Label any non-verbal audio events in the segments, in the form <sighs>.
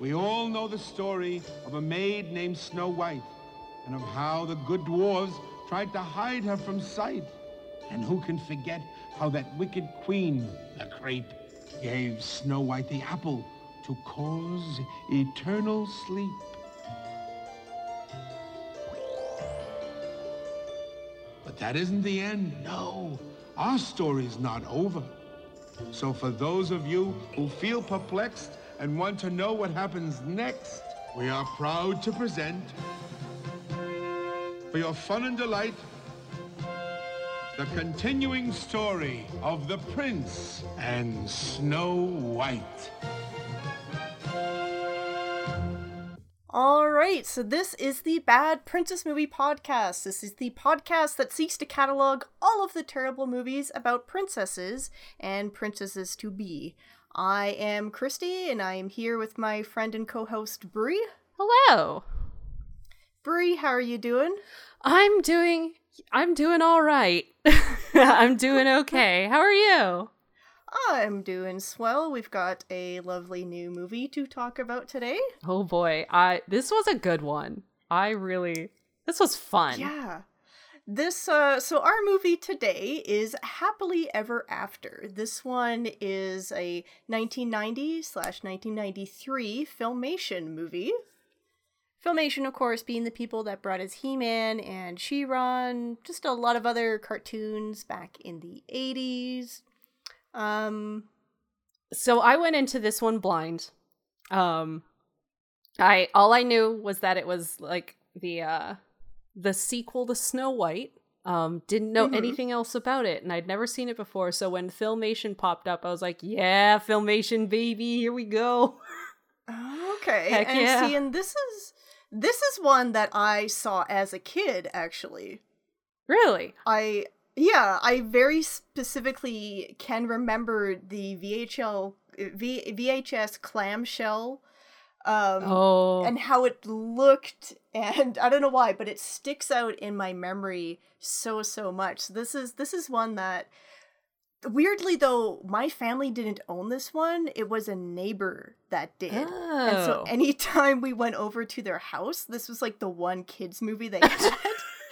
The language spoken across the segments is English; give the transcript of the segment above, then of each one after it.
We all know the story of a maid named Snow White and of how the good dwarves tried to hide her from sight. And who can forget how that wicked queen, the creep, gave Snow White the apple to cause eternal sleep? But that isn't the end. No, our story's not over. So for those of you who feel perplexed and want to know what happens next, we are proud to present, for your fun and delight, the continuing story of the Prince and Snow White. All right, so this is the Bad Princess Movie Podcast. This is the podcast that seeks to catalog all of the terrible movies about princesses and princesses to be. I am Christy, and I am here with my friend and co-host Brie. Hello. Brie, how are you doing? I'm doing I'm doing all right. <laughs> I'm doing okay. How are you? I'm doing swell. We've got a lovely new movie to talk about today. Oh boy. I this was a good one. I really this was fun. Yeah. This uh so our movie today is Happily Ever After. This one is a 1990 slash 1993 filmation movie. Filmation, of course, being the people that brought us He-Man and She-Ra, just a lot of other cartoons back in the 80s. Um So I went into this one blind. Um I all I knew was that it was like the uh the sequel to Snow White. Um didn't know Mhm. anything else about it and I'd never seen it before. So when Filmation popped up, I was like, "Yeah, Filmation baby, here we go." okay. <laughs> Heck and yeah. see and this is this is one that I saw as a kid actually. really? I yeah, I very specifically can remember the VHL v, VHS clamshell um Oh. and how it looked and I don't know why, but it sticks out in my memory so so much. So this is this is one that weirdly though my family didn't own this one. It was a neighbor that did. And so Oh. anytime we went over to their house, this was like the one kids movie they had.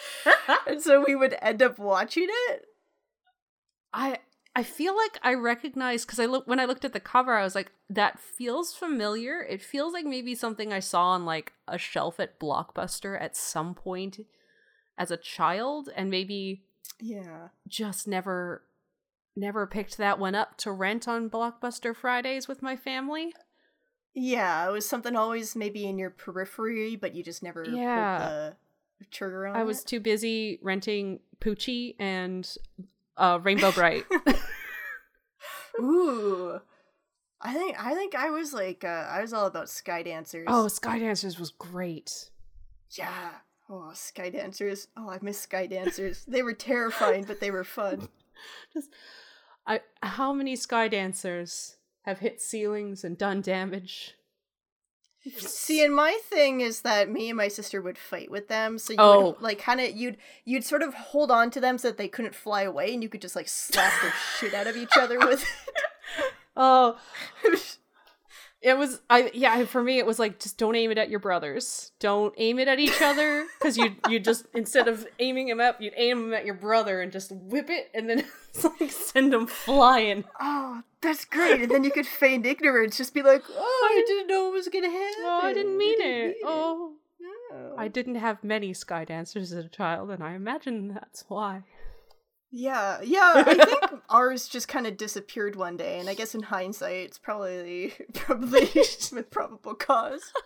<laughs> and so we would end up watching it. I I feel like I recognize because I look when I looked at the cover, I was like, that feels familiar. It feels like maybe something I saw on like a shelf at Blockbuster at some point as a child, and maybe Yeah. just never never picked that one up to rent on Blockbuster Fridays with my family. Yeah, it was something always maybe in your periphery, but you just never Yeah. pulled the trigger on I was it. too busy renting Poochie and uh, Rainbow Brite. <laughs> Ooh. I think I think I was like uh, I was all about Sky Dancers. oh, Sky Dancers was great. yeah. Oh, Sky Dancers. Oh, I miss Sky Dancers. they were terrifying, but they were fun. <laughs> Just, I how many sky dancers have hit ceilings and done damage? See, and my thing is that me and my sister would fight with them. So you Oh. would like kind of you'd you'd sort of hold on to them so that they couldn't fly away, and you could just like slap the shit out of each other with <laughs> Oh, <laughs> it. it was I yeah. For me, it was like just don't aim it at your brothers. Don't aim it at each other because you you just instead of aiming him up, you'd aim him at your brother and just whip it and then <laughs> it's like send him flying. oh, that's great. And then you could feign ignorance, just be like, "Oh, I didn't know it was gonna happen. Oh, I didn't mean it. mean Oh, No. I didn't have many sky dancers as a child, and I imagine that's why. Yeah, yeah. I think <laughs> ours just kind of disappeared one day, and I guess in hindsight, it's probably <laughs> probably with probable cause. <sighs>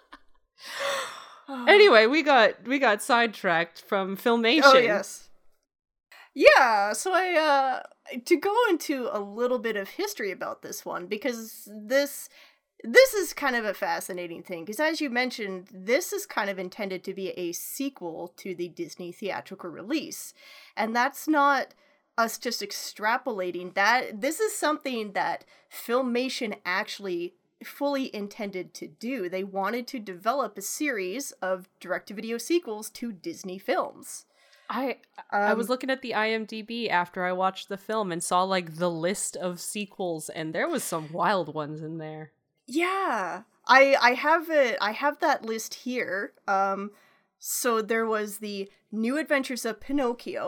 Anyway, we got we got sidetracked from filmation. Oh yes. Yeah, so I uh to go into a little bit of history about this one because this this is kind of a fascinating thing because as you mentioned, this is kind of intended to be a sequel to the Disney theatrical release. And that's not us just extrapolating that this is something that Filmation actually fully intended to do. They wanted to develop a series of direct-to-video sequels to Disney films. I I was Um, looking at the IMDb after I watched the film and saw like the list of sequels, and there was some wild ones in there. Yeah. I I have it. I have that list here. Um, so there was the New Adventures of Pinocchio.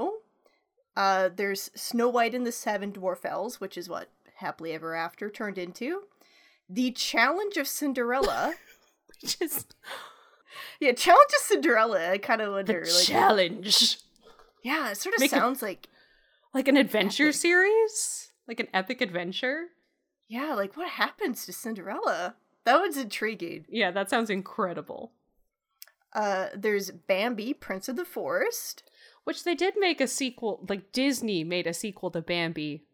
Uh, there's Snow White and the Seven Dwarf Elves, which is what Happily Ever After turned into. The Challenge of Cinderella. <laughs> Which is yeah, Challenge of Cinderella. I kind of wonder. the like, challenge. yeah, it sort of Make sounds like Like an adventure Epic. series? Like an epic adventure? yeah, like what happens to Cinderella? That one's intriguing. Yeah, that sounds incredible. Uh, there's Bambi, Prince of the Forest. Which they did make a sequel, like Disney made a sequel to Bambi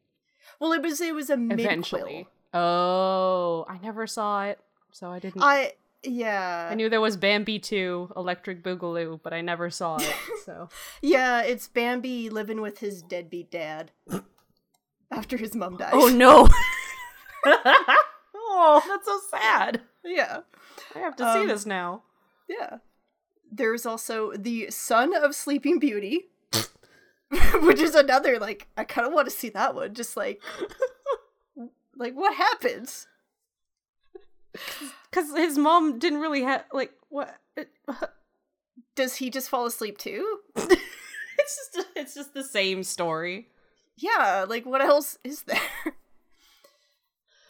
Well, it was it was a eventually. Oh, I never saw it, so I didn't. I yeah. I knew there was Bambi 2, Electric Boogaloo, but I never saw it, <laughs> so. Yeah, it's Bambi living with his deadbeat dad <laughs> after his mom dies. oh no! <laughs> oh, that's so sad. yeah, I have to see Um, this now. yeah. There's also the son of Sleeping Beauty, <laughs> which is another like I kind of want to see that one. Just like, <laughs> like what happens? <laughs> Because his mom didn't really have, like, what? Does he just fall asleep too? it's just it's just the same story. Yeah, like what else is there?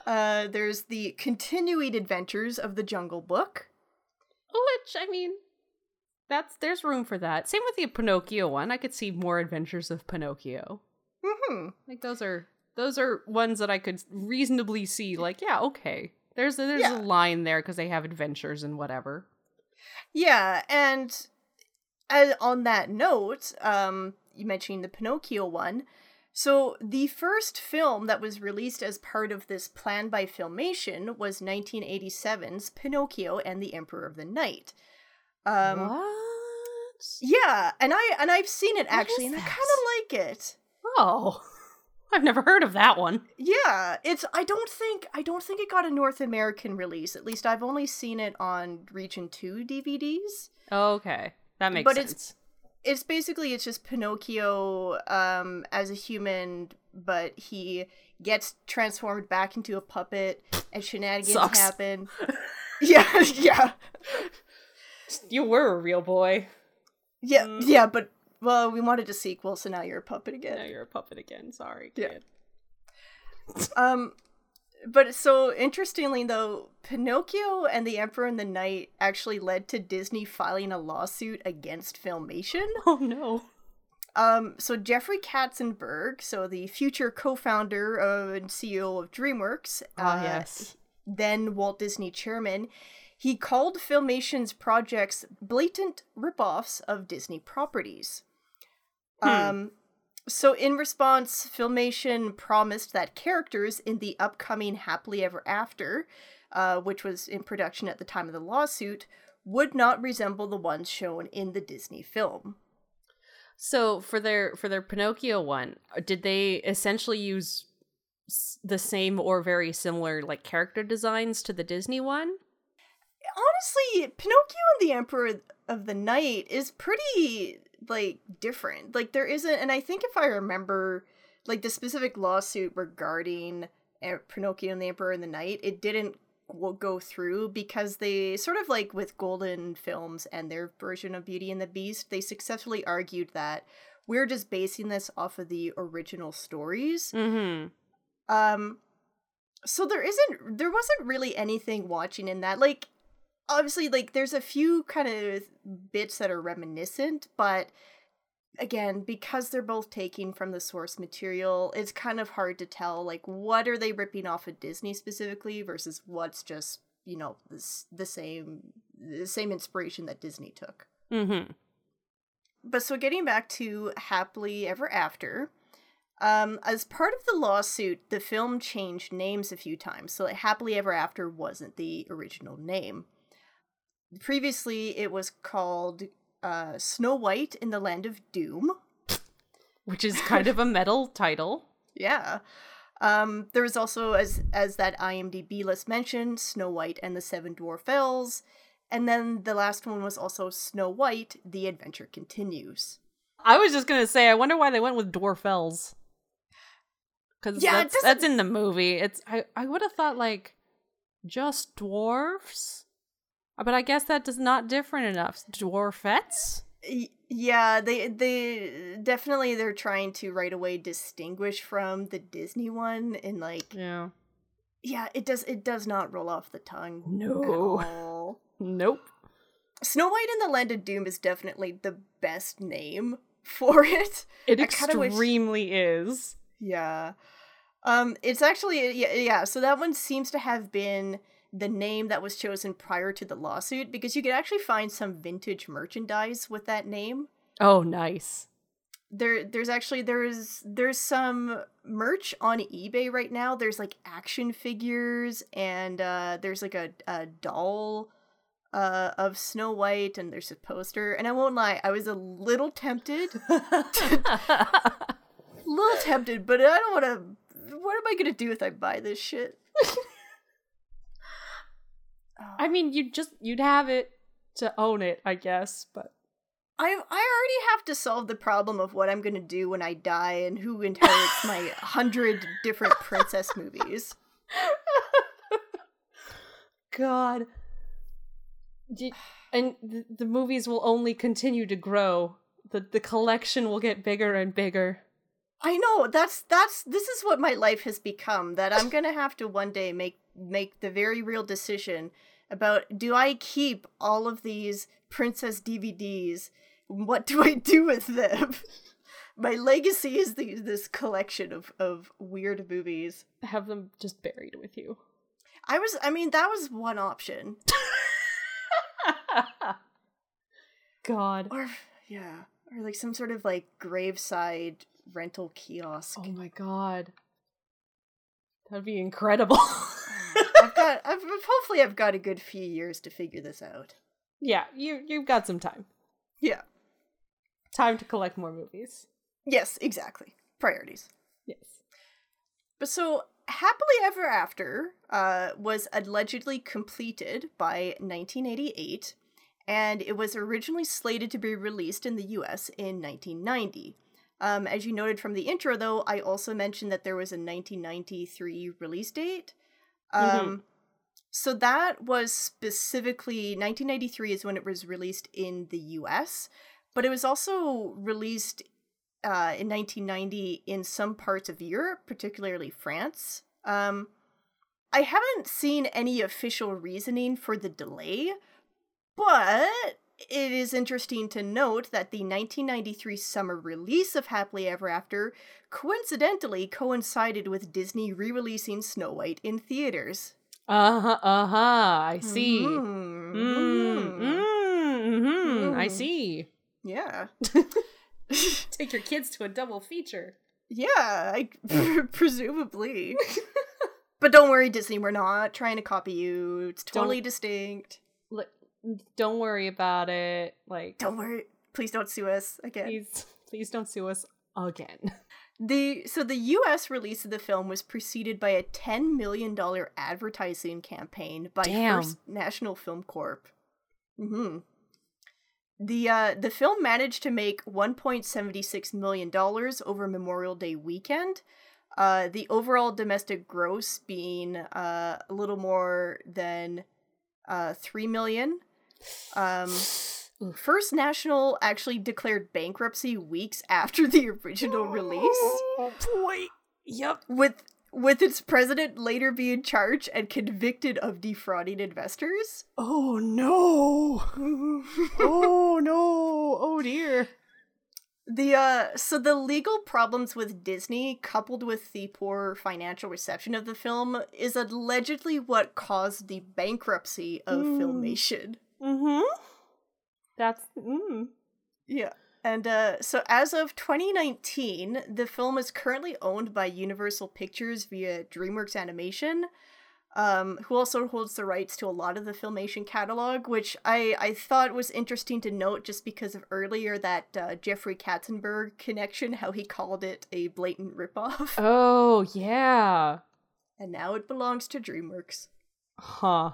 Uh, there's the continuing adventures of the Jungle Book. Which I mean, that's there's room for that. Same with the Pinocchio one. I could see more adventures of Pinocchio. Hmm. Like those are those are ones that I could reasonably see. Like yeah, okay. There's a, there's Yeah. a line there because they have adventures and whatever. Yeah, and uh, on that note, um, you mentioned the Pinocchio one. So the first film that was released as part of this plan by Filmation was 1987's Pinocchio and the Emperor of the Night. Um, what? yeah, and I and I've seen it What actually, and I kind of like it. Oh, <laughs> I've never heard of that one. Yeah, it's I don't think I don't think it got a North American release. At least I've only seen it on Region 2 DVDs. Okay, that makes But sense. it's- It's basically it's just Pinocchio um as a human but he gets transformed back into a puppet and shenanigans Sucks. happen. <laughs> yeah, yeah. <laughs> you were a real boy. Yeah, Mm. yeah, but well, we wanted a sequel, so now you're a puppet again. Now you're a puppet again. Sorry, Yeah. kid. Um, but so interestingly though, Pinocchio and the Emperor and the Night actually led to Disney filing a lawsuit against Filmation. <laughs> Oh no. Um, so Jeffrey Katzenberg, so the future co-founder of, and CEO of DreamWorks, Ah uh, yes. then Walt Disney chairman, he called Filmation's projects blatant ripoffs of Disney properties. Hmm. Um, so in response, Filmation promised that characters in the upcoming Happily Ever After, uh, which was in production at the time of the lawsuit, would not resemble the ones shown in the Disney film. So for their for their Pinocchio one, uh, did they essentially use s- the same or very similar like character designs to the Disney one? Honestly, Pinocchio and the Emperor of the Night is pretty like different. Like there isn't, and I think if I remember, like the specific lawsuit regarding uh, Pinocchio and the Emperor and the Night, it didn't go through because they sort of like with Golden Films and their version of Beauty and the Beast, they successfully argued that we're just basing this off of the original stories. Mm-hmm. Um so there isn't there wasn't really anything watching in that. Like obviously like there's a few kind of bits that are reminiscent, but again, because they're both taking from the source material, it's kind of hard to tell like what are they ripping off of Disney specifically versus what's just, you know, this, the same the same inspiration that Disney took. Mm-hmm. But so getting back to Happily Ever After, um, as part of the lawsuit, the film changed names a few times, so that Happily Ever After wasn't the original name. Previously, it was called uh, Snow White in the Land of Doom. Which is kind of a metal title. Yeah. Um, there was also, as as that IMDb list mentioned, Snow White and the Seven Dwarf Elves, and then the last one was also Snow White: The Adventure Continues. I was just gonna say, I wonder why they went with Dwarfelles. Because Yeah, that's that's in the movie. It's I I would have thought like just dwarfs. But I guess that does not different enough. Dwarfettes? Yeah, they they definitely they're trying to right away distinguish from the Disney one and like Yeah. yeah, it does it does not roll off the tongue. No. <laughs> Nope. Snow White and the Land of Doom is definitely the best name <laughs> for it. It I kinda wish- extremely is. Yeah. Um it's actually yeah, yeah, so that one seems to have been the name that was chosen prior to the lawsuit because you could actually find some vintage merchandise with that name. Oh, nice. There there's actually there's there's some merch on eBay right now. There's like action figures and uh there's like a, a doll uh of Snow White and there's a poster. And I won't lie, I was a little tempted <laughs> <laughs> little tempted, but I don't want to. What am I gonna do if I buy this shit? Oh. I mean, you just you'd have it to own it, I guess, but I I already have to solve the problem of what I'm gonna do when I die and who inherits my <laughs> hundred different princess movies. <laughs> God. And the, the movies will only continue to grow. The the collection will get bigger and bigger. I know that's that's this is what my life has become. That I'm gonna have to one day make make the very real decision about do I keep all of these princess DVDs? What do I do with them? <laughs> my legacy is the, this collection of of weird movies. Have them just buried with you. I was I mean that was one option. <laughs> God. Or yeah, or like some sort of like graveside rental kiosk. Oh my god. That'd be incredible. <laughs> I've got I've hopefully I've got a good few years to figure this out. yeah, you you've got some time. Yeah. Time to collect more movies. Yes, exactly. Priorities. Yes. But so Happily Ever After uh, was allegedly completed by 1988, and it was originally slated to be released in the US in 1990. Um, as you noted from the intro, though, I also mentioned that there was a 1993 release date. Um, Mhm. So that was specifically 1993 is when it was released in the US, but it was also released uh, in 1990 in some parts of Europe, particularly France. Um, I haven't seen any official reasoning for the delay, but it is interesting to note that the 1993 summer release of Happily Ever After coincidentally coincided with Disney re releasing Snow White in theaters. Uh huh. Uh huh. I see. Mhm. Mm, Mhm. mm, mhm, I Mm. see. Yeah. <laughs> <laughs> Take your kids to a double feature. Yeah, I <laughs> presumably. but don't worry, Disney, we're not trying to copy you. It's totally Don't- distinct. Look, don't worry about it. Like, Don't worry. Please don't sue us again. please, please don't sue us again. The so the US release of the film was preceded by a 10 million dollar advertising campaign by Damn. First National Film Corp. Mhm. The uh the film managed to make 1.76 million dollars over Memorial Day weekend. Uh the overall domestic gross being uh a little more than uh 3 million. Um First National actually declared bankruptcy weeks after the original release, <gasps> Oh boy. Yep. with with its president later being charged and convicted of defrauding investors. Oh no. <laughs> oh no. Oh dear. The uh so the legal problems with Disney coupled with the poor financial reception of the film is allegedly what caused the bankruptcy of Mm. Filmation. Mm-hmm. That's mm. Yeah. And uh, so as of 2019, the film is currently owned by Universal Pictures via DreamWorks Animation, um, who also holds the rights to a lot of the Filmation catalog, which I, I thought was interesting to note just because of earlier that uh, Jeffrey Katzenberg connection, how he called it a blatant ripoff. Oh yeah. and now it belongs to DreamWorks. Huh.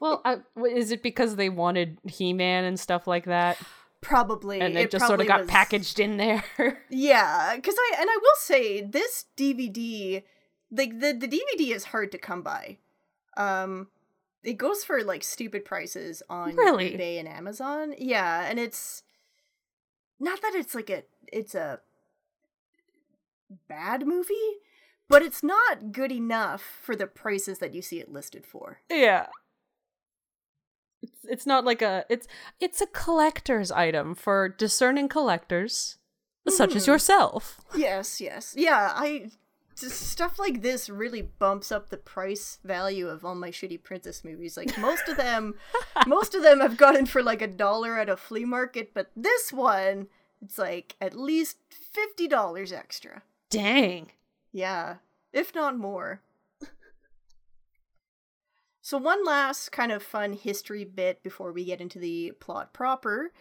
Well, I, is it because they wanted He-Man and stuff like that, <sighs> Probably. and it, it just sort of got was- packaged in there? <laughs> Yeah, because I and I will say this DVD, like the the DVD is hard to come by. Um, it goes for like stupid prices on Really? eBay and Amazon. Yeah, and it's not that it's like a it's a bad movie, but it's not good enough for the prices that you see it listed for. Yeah. It's it's not like a it's it's a collector's item for discerning collectors such as Mhm. yourself. Yes, yes. Yeah, I stuff like this really bumps up the price value of all my shitty princess movies. Like most of them <laughs> most of them I've gotten for like a dollar at a flea market, but this one it's like at least $50 extra. Dang. Yeah, if not more. So, one last kind of fun history bit before we get into the plot proper.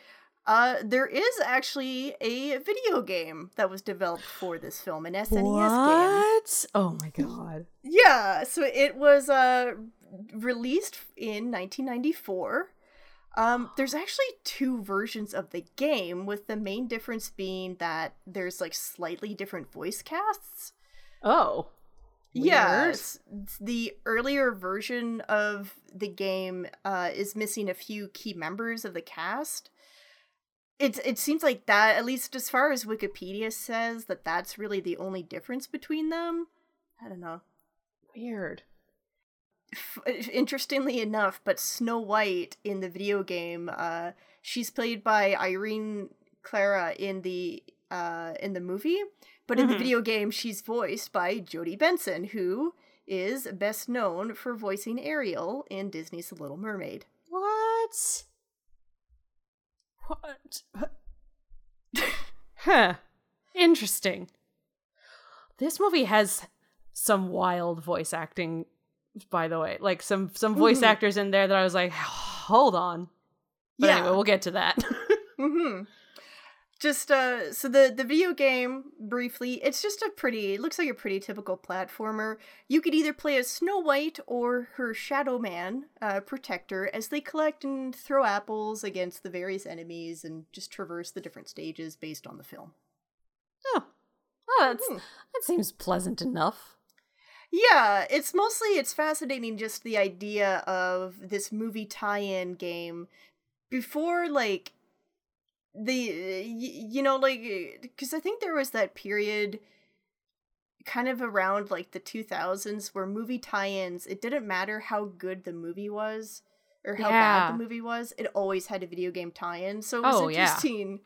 Uh, there is actually a video game that was developed for this film, an SNES game. what? Oh my god. Yeah, so it was uh, released in 1994. Um, there's actually two versions of the game, with the main difference being that there's like slightly different voice casts. Oh. Yeah, Weird. s- the earlier version of the game uh, is missing a few key members of the cast. It it seems like that, at least as far as Wikipedia says, that that's really the only difference between them. I don't know. Weird. F- <laughs> interestingly enough, but Snow White in the video game, uh, she's played by Irene Cara in the uh, in the movie, but in the Mhm. video game, she's voiced by Jodi Benson, who is best known for voicing Ariel in Disney's The Little Mermaid. What? What? <laughs> huh. Interesting. This movie has some wild voice acting, by the way. Like some some voice Mhm. actors in there that I was like, hold on. But Yeah. anyway, we'll get to that. <laughs> Mm-hmm. Just uh so the the video game briefly, it's just a pretty it looks like a pretty typical platformer. You could either play as Snow White or her Shadow Man, uh protector, as they collect and throw apples against the various enemies and just traverse the different stages based on the film. oh, oh that's, Hmm. that seems pleasant enough. Yeah, it's mostly it's fascinating just the idea of this movie tie-in game before like the you know like eh, cuz I think there was that period kind of around like the 2000s where movie tie-ins it didn't matter how good the movie was or how bad the movie was it always had a video game tie-in. So it was Oh, yeah. interesting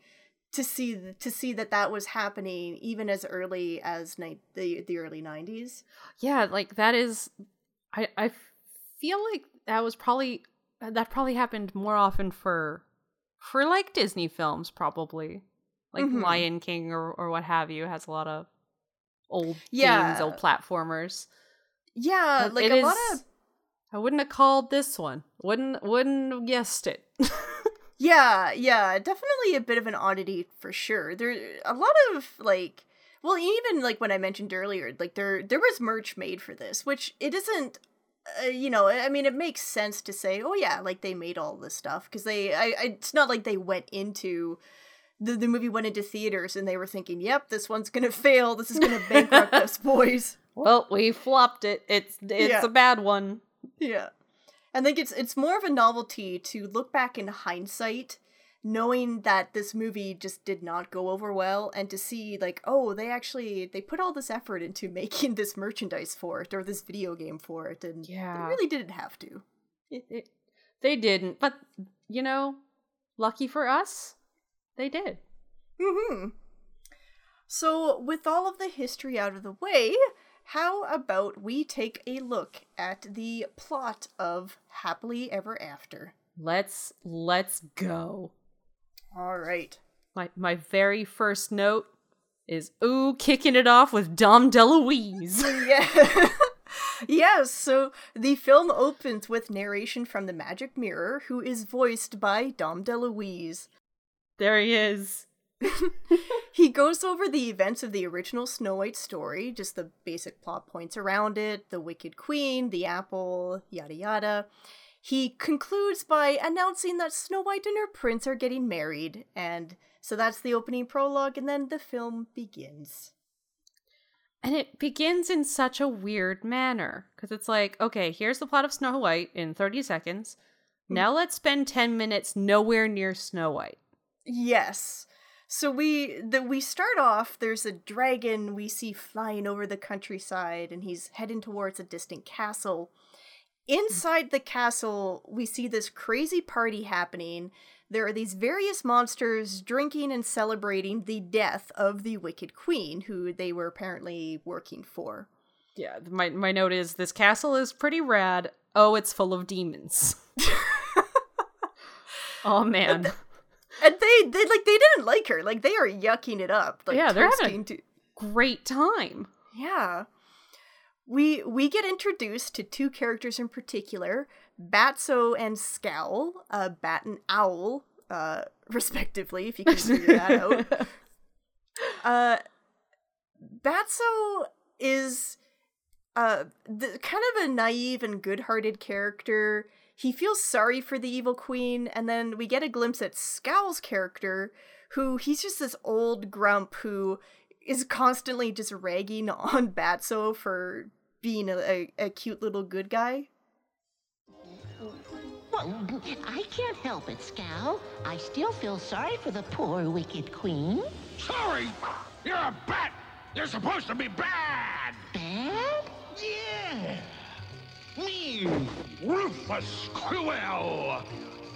to see to see that that was happening even as early as ni- the the early 90s Yeah, like that is I I feel like that was probably that probably happened more often for for like Disney films probably. Like Mhm. Lion King or or what have you has a lot of old games, Yeah. old platformers. Yeah, But like a lot of I wouldn't have called this one. Wouldn't wouldn't have guessed it. <laughs> yeah, yeah, definitely a bit of an oddity for sure. There a lot of like well, even like when I mentioned earlier, like there there was merch made for this, which it isn't uh, you know, I mean it makes sense to say, "Oh yeah, like they made all this stuff" because they I, I it's not like they went into the, the movie went into theaters and they were thinking, "Yep, this one's going <laughs> to fail. This is going to bankrupt us, <laughs> boys." well, we flopped it. It's it's Yeah. a bad one. Yeah. I think it's it's more of a novelty to look back in hindsight, knowing that this movie just did not go over well, and to see like, oh, they actually they put all this effort into <laughs> making this merchandise for it or this video game for it, and Yeah. they really didn't have to. It, it, they didn't, but you know, lucky for us, they did. hmm So, with all of the history out of the way, how about we take a look at the plot of Happily Ever After? Let's let's go. All right. My my very first note is ooh kicking it off with Dom DeLuise. <laughs> yeah. <laughs> yes, so the film opens with narration from the Magic Mirror, who is voiced by Dom DeLuise. there he is. <laughs> He goes over the events of the original Snow White story, just the basic plot points around it, the Wicked Queen, the apple, yada yada. He concludes by announcing that Snow White and her prince are getting married, and so that's the opening prologue, and then the film begins. And it begins in such a weird manner because it's like, okay, here's the plot of Snow White in 30 seconds. Hmm. Now let's spend 10 minutes nowhere near Snow White. Yes. So we the we start off there's a dragon we see flying over the countryside and he's heading towards a distant castle. Mm-hmm. Inside the castle, we see this crazy party happening. There are these various monsters drinking and celebrating the death of the Wicked Queen, who they were apparently working for. Yeah, my my note is this castle is pretty rad. Oh, it's full of demons. <laughs> oh man. And they they like they didn't like her. Like they are yucking it up. Like Yeah, they're having a- to Great time. Yeah. We we get introduced to two characters in particular, Batso and Scowl, uh, Bat and Owl, uh, <laughs> respectively, if you can figure that out. <laughs> Uh, Batso is uh the, kind of a naive and good-hearted character. He feels sorry for the evil queen, and then we get a glimpse at Scowl's character, who he's just this old grump who is constantly just ragging <laughs> on Batso for being a, a, a cute little good guy. Well, I can't help it, Scowl. I still feel sorry for the poor wicked queen. Sorry! You're a bat! You're supposed to be bad! Bad? Yeah! Me, ruthless, cruel,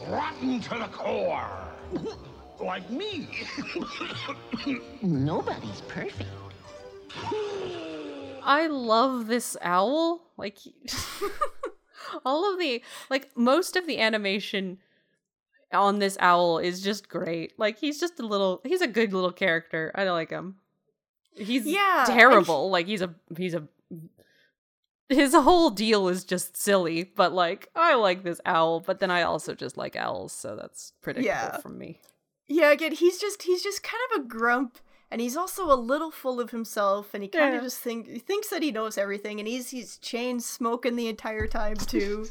rotten to the core. Like me. Nobody's perfect. <laughs> I love this owl. Like <laughs> all of the like most of the animation on this owl is just great. Like he's just a little he's a good little character. I like him. He's Yeah, and he- terrible. Like he's a he's a his whole deal is just silly, but like I like this owl, but then I also just like owls, so that's predictable Yeah. from me. Yeah, again, he's just he's just kind of a grump, and he's also a little full of himself, and he kind Yeah. of just think he thinks that he knows everything, and he's he's chain smoking the entire time <laughs> too.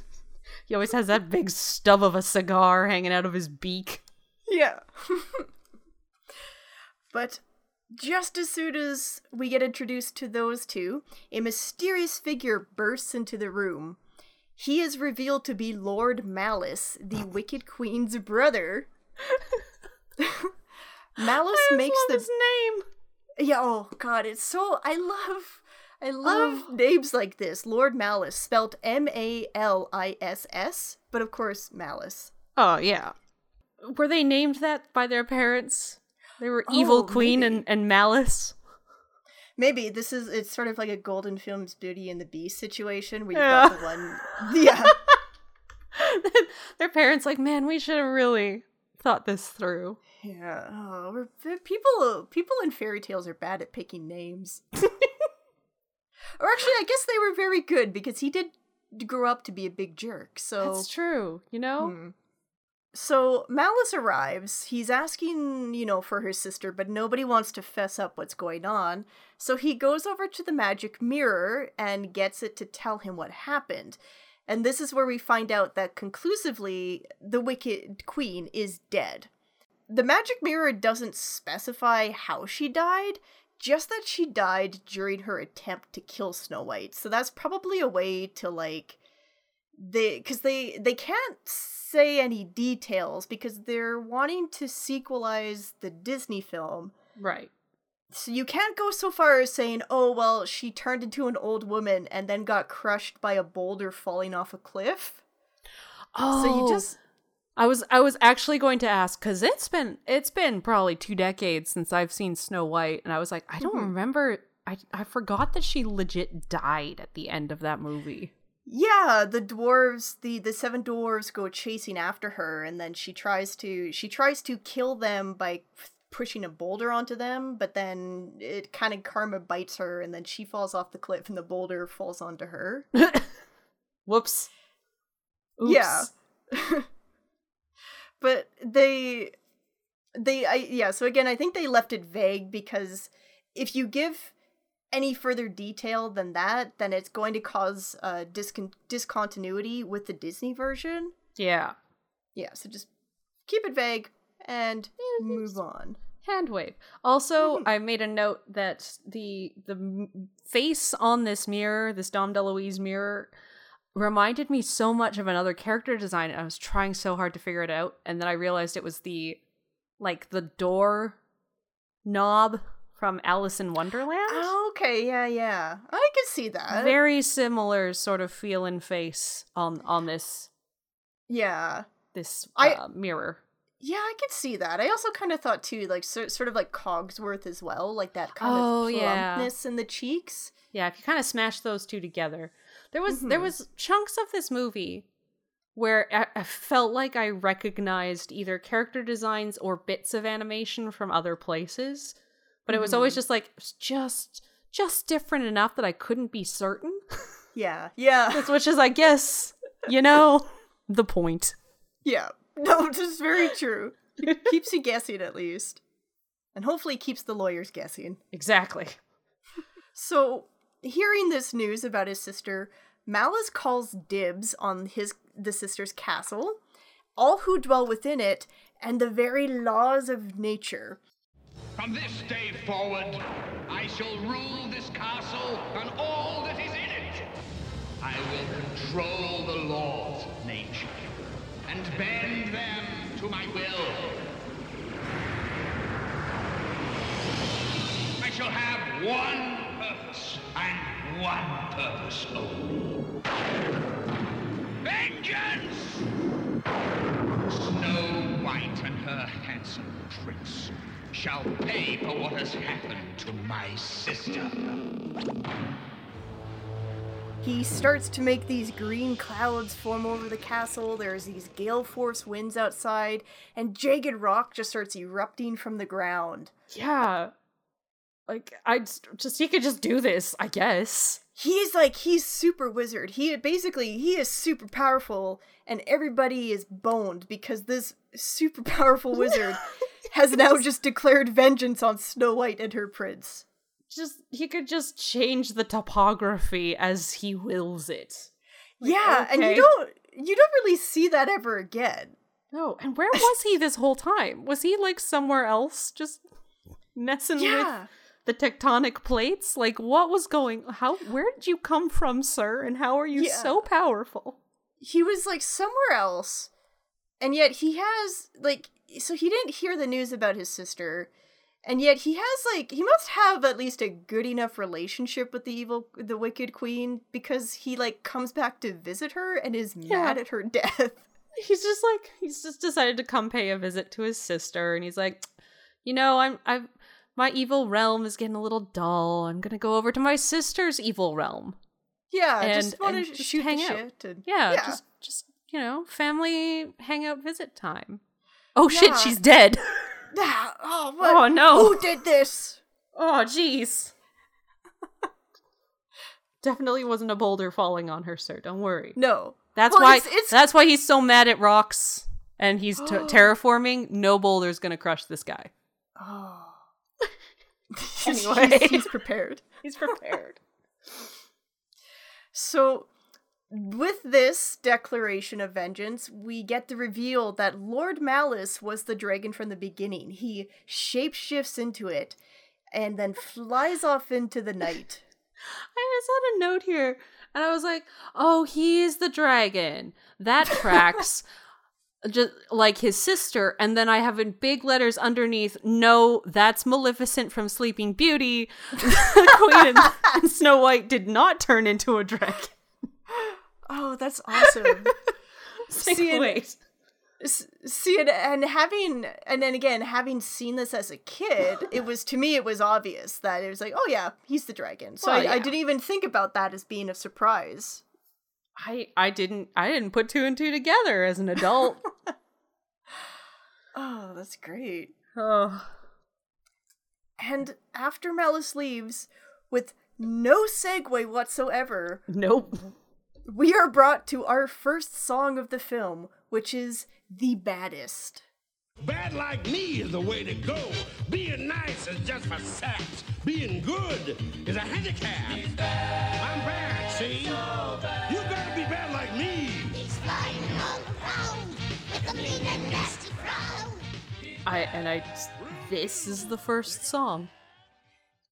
He always has that big stub of a cigar hanging out of his beak. yeah. <laughs> but just as soon as we get introduced to those two, a mysterious figure bursts into the room. He is revealed to be Lord Malice, the <laughs> Wicked Queen's brother. Malice makes the his name. Yeah, oh god, it's so I love I oh. love Oh. names like this. Lord Malice, spelt M A L I S S, but of course Malice. Oh yeah. Were they named that by their parents? They were oh, Evil Oh, Queen maybe. and, and Malice. Maybe this is it's sort of like a Golden Films Beauty and the Beast situation where you've Yeah. got the one <laughs> Yeah. <laughs> their parents like, man, we should have really thought this through. Yeah. Oh, people people in fairy tales are bad at picking names. <laughs> or actually I guess they were very good because he did grow up to be a big jerk. So That's true, you know? Hmm. So Malice arrives. He's asking, you know, for her sister, but nobody wants to fess up what's going on. So he goes over to the magic mirror and gets it to tell him what happened. And this is where we find out that conclusively the Wicked Queen is dead. The magic mirror doesn't specify how she died, just that she died during her attempt to kill Snow White. So that's probably a way to like they because they they can't say any details because they're wanting to sequelize the Disney film. Right. So you can't go so far as saying, "Oh, well, she turned into an old woman and then got crushed by a boulder falling off a cliff." Oh, So you just I was I was actually going to ask because it's been it's been probably two decades since I've seen Snow White, and I was like, I don't Mhm. remember. I I forgot that she legit died at the end of that movie. Yeah, the dwarves, the the seven dwarves go chasing after her and then she tries to she tries to kill them by pushing a boulder onto them, but then it kind of karma bites her and then she falls off the cliff and the boulder falls onto her. <laughs> Whoops. Yeah. <laughs> but they they I yeah, so again, I think they left it vague because if you give any further detail than that, then it's going to cause uh discon- discontinuity with the Disney version. Yeah. Yeah, so just keep it vague and move on. Hand wave. Also, Hmm. I made a note that the the face on this mirror, this Dom DeLuise mirror, reminded me so much of another character design. I was trying so hard to figure it out, and then I realized it was the like the door knob from Alice in Wonderland. Oh, okay, yeah, yeah. I can see that. Very similar sort of feel and face on on this yeah. this I- uh, mirror. Yeah, I can see that. I also kind of thought too, like so, sort of like Cogsworth as well, like that kind Oh, of yeah. plumpness in the cheeks. Yeah, if you kind of smash those two together, there was there Mhm. was chunks of this movie where I, I felt like I recognized either character designs or bits of animation from other places, but it was always Mhm. just like just just different enough that I couldn't be certain. <laughs> Yeah, yeah, Which is, I guess, you know, <laughs> the point. yeah. <laughs> No, this is very true. It <laughs> keeps you guessing at least, and hopefully keeps the lawyers guessing. Exactly. So, hearing this news about his sister, Malice calls dibs on his the sister's castle, all who dwell within it, and the very laws of nature. From this day forward, I shall rule this castle and all that is in it. I will control the laws of nature and bend them to my will. I shall have one purpose and one purpose only. Vengeance! Snow White and her handsome prince shall pay for what has happened to my sister. He starts to make these green clouds form over the castle. There's these gale force winds outside, and jagged rock just starts erupting from the ground. Yeah. Like I just, he could just do this, I guess. He's like he's super wizard. He basically he is super powerful, and everybody is boned because this super powerful <laughs> wizard has now just declared vengeance on Snow White and her prince. Just he could just change the topography as he wills it. Like, yeah, and you don't you don't really see that ever again. No, and where was he this whole time? Was he like somewhere else just messing Yeah. with the tectonic plates? Like what was going how where did you come from, sir? And how are you Yeah. so powerful? he was like somewhere else and yet he has like so he didn't hear the news about his sister and yet he has like he must have at least a good enough relationship with the evil the wicked queen because he like comes back to visit her and is Yeah. mad at her <laughs> death He's just like he's just decided to come pay a visit to his sister and he's like, "You know, I'm i'm my evil realm is getting a little dull. I'm going to go over to my sister's evil realm." yeah And- just want to just shoot hang out. shit and Yeah, Yeah. just just you know, family hangout visit time. Oh shit, she's dead. <laughs> Ah, oh, what? Oh no. who did this Oh jeez. Definitely wasn't a boulder falling on her, sir. Don't worry. no That's Well, why. it's- it's- That's why he's so mad at rocks, and he's t- <gasps> terraforming. No boulder's gonna crush this guy. oh <laughs> Anyway. he's, he's prepared He's prepared. <laughs> So, with this declaration of vengeance, we get the reveal that Lord Malice was the dragon from the beginning. He shapeshifts into it and then flies off into the night. <laughs> I just had a note here, and I was like, "Oh, he is the dragon." That <laughs> tracks. Just like his sister, and then I have in big letters underneath, no, that's Maleficent from Sleeping Beauty. <laughs> Queen and Snow White did not turn into a dragon. Oh, that's awesome. <laughs> Like, See, and- wait. See, and, and having, and then again, having seen this as a kid, it was, to me, it was obvious that it was like, oh yeah, he's the dragon. So Well, I, I didn't even think about that as being a surprise. I I didn't I didn't put two and two together as an adult. <laughs> Oh, that's great. oh. And after Malice leaves, with no segue whatsoever, Nope. We are brought to our first song of the film, which is The Baddest. Bad like me is the way to go. Being nice is just for sex. Being good is a handicap. I'm bad, see? You gotta be bad like me. He's flying all around with a mean and nasty frown. I and I s- this is the first song.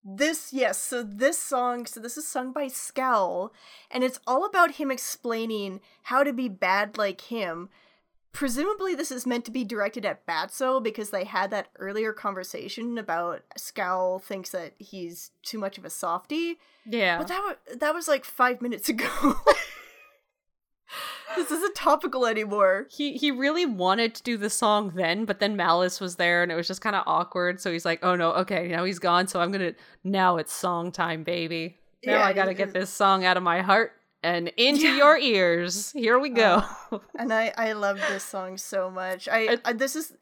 This, yes, so this song, so this is sung by Scowl, and it's all about him explaining how to be bad like him. Presumably, this is meant to be directed at Batso because they had that earlier conversation about Scowl thinks that he's too much of a softie. Yeah. But that, wa- that was like five minutes <laughs> ago. This isn't topical anymore. he he really wanted to do the song then, but then Maliss was there and it was just kind of awkward. So he's like, "Oh no, okay, now he's gone. So I'm gonna now it's song time, baby. Now Yeah, I gotta get this song out of my heart and into Yeah. your ears. Here we go. Oh, and I, I love this song so much. I, <laughs> I this is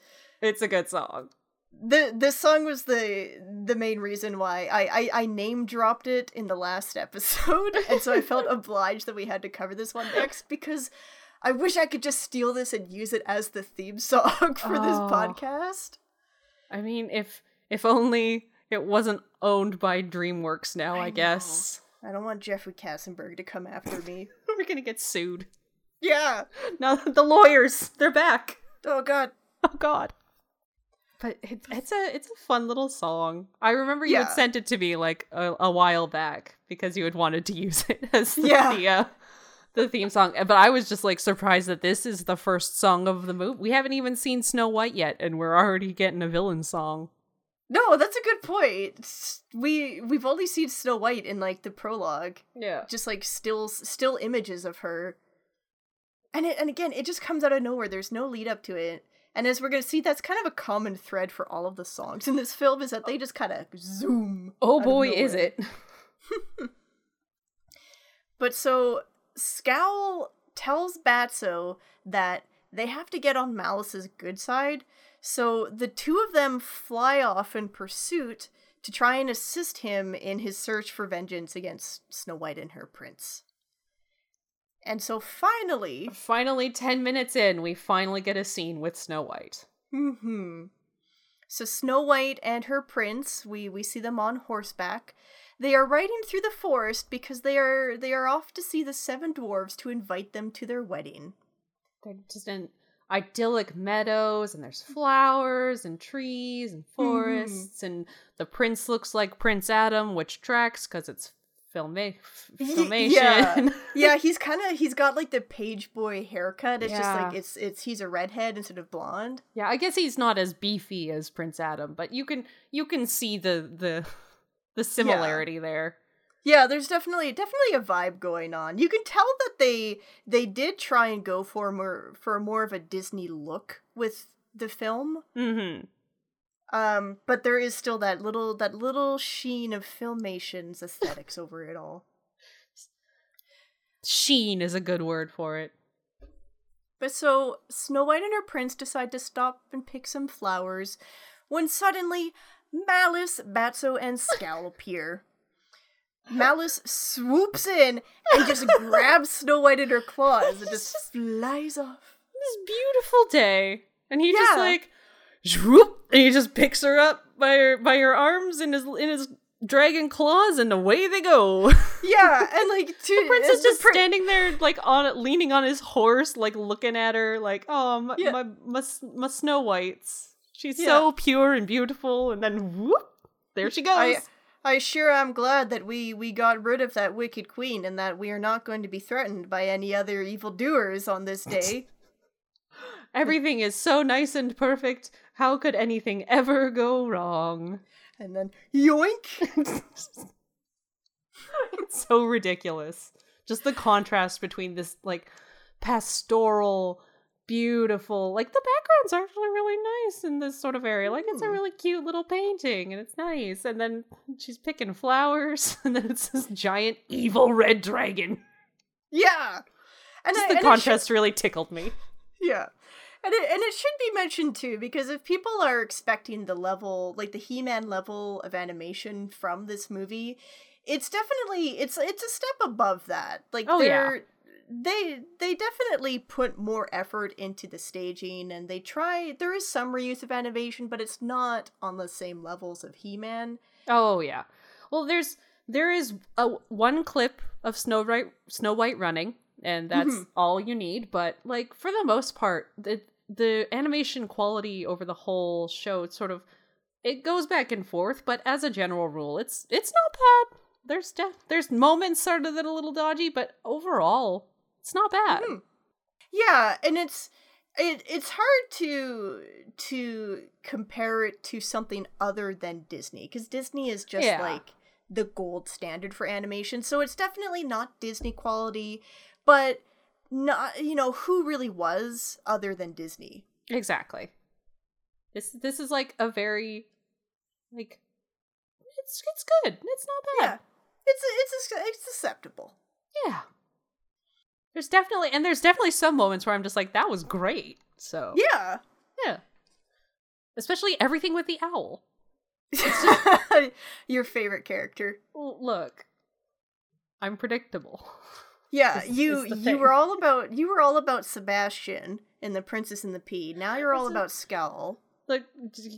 it's a good song. The this song was the the main reason why I, I I name dropped it in the last episode, <laughs> and so I felt obliged that we had to cover this one next because I wish I could just steal this and use it as the theme song <laughs> for this Oh. podcast. I mean, if if only it wasn't owned by DreamWorks now. I, I guess I don't want Jeffrey Katzenberg to come after me. <laughs> we're gonna get sued. yeah. Now the lawyers, they're back. Oh God. Oh God. But it, it's a it's a fun little song. I remember you had sent it to me like a, a while back because you had wanted to <laughs> use it as the, Yeah. the, uh, the theme song. But I was just like surprised that this is the first song of the movie. We haven't even seen Snow White yet, and we're already getting a villain song. No, that's a good point. We we've only seen Snow White in like the prologue. Yeah. just like still still images of her and it and again it just comes out of nowhere there's no lead up to it and as we're gonna see that's kind of a common thread for all of the songs in this film is that they just kind of zoom Oh boy, is it! <laughs> but so scowl tells batso that they have to get on Maliss's good side so the two of them fly off in pursuit to try and assist him in his search for vengeance against snow white and her prince and so finally Finally, ten minutes in, we finally get a scene with Snow White. Hmm. So Snow White and her prince, we we see them on horseback. They are riding through the forest because they are they are off to see the seven dwarves to invite them to their wedding. They're just in idyllic meadows, and there's flowers and trees and forests, and the prince looks like Prince Adam, which tracks because it's filma- <laughs> filmation. Yeah, <laughs> yeah. He's kind of he's got like the page boy haircut. It's just like it's it's he's a redhead instead of blonde. Yeah, I guess he's not as beefy as Prince Adam, but you can you can see the the <laughs> the similarity there. Yeah, there's definitely definitely a vibe going on. You can tell that they they did try and go for more for more of a Disney look with the film. Mm-hmm. Um, but there is still that little that little sheen of filmation's aesthetics <laughs> over it all. Sheen is a good word for it. But so Snow White and her prince decide to stop and pick some flowers when suddenly Maliss, Batso, and Scowl <laughs> appear. Maliss swoops in and just grabs <laughs> Snow White in her claws and just just flies off. This beautiful day, and he just like, zhoop, and he just picks her up by her by her arms in his in his dragon claws, and away they go. <laughs> Yeah, and like to, Prince is just prin- standing there, like on leaning on his horse, like looking at her, like, oh my Yeah. my, my, my Snow Whites. She's Yeah. so pure and beautiful, and then whoop, there she goes. I I sure am glad that we we got rid of that wicked queen and that we are not going to be threatened by any other evildoers on this day. <laughs> Everything is so nice and perfect. How could anything ever go wrong? and then yoink! <laughs> it's so ridiculous. Just the contrast between this like pastoral, beautiful, like the background's are actually really nice in this sort of area. Like it's a Mm. really cute little painting and it's nice. And then she's picking flowers <laughs> and then it's this giant evil red dragon. Yeah. And, Just I- the and should- contrast really tickled me. Yeah. And it, and it should be mentioned too because if people are expecting the level like the He-Man level of animation from this movie, it's definitely it's it's a step above that. Like Oh, yeah. they're they they definitely put more effort into the staging and they try there is some reuse of animation but it's not on the same levels of He-Man. Oh yeah. Well, there's there is a one clip of Snow White Snow White running, and that's Mhm. all you need. But like for the most part, the the animation quality over the whole show it's sort of it goes back and forth, but as a general rule, it's it's not bad. There's de- there's moments sort of that are a little dodgy, but overall, it's not bad. Mhm. Yeah, and it's it it's hard to to compare it to something other than Disney because Disney is just Yeah. like the gold standard for animation. So it's definitely not Disney quality, but not you know who really was other than Disney. Exactly. This this is like a very like it's it's good. It's not bad. Yeah, it's it's it's acceptable. Yeah. There's definitely and there's definitely some moments where I'm just like that was great. So Yeah. yeah. Especially everything with the owl. Just... <laughs> Your favorite character. Look, I'm predictable. <laughs> Yeah, is- you is you were all about you were all about Sebastian and The Princess and the Pea. Now you're all about Scowl. Like,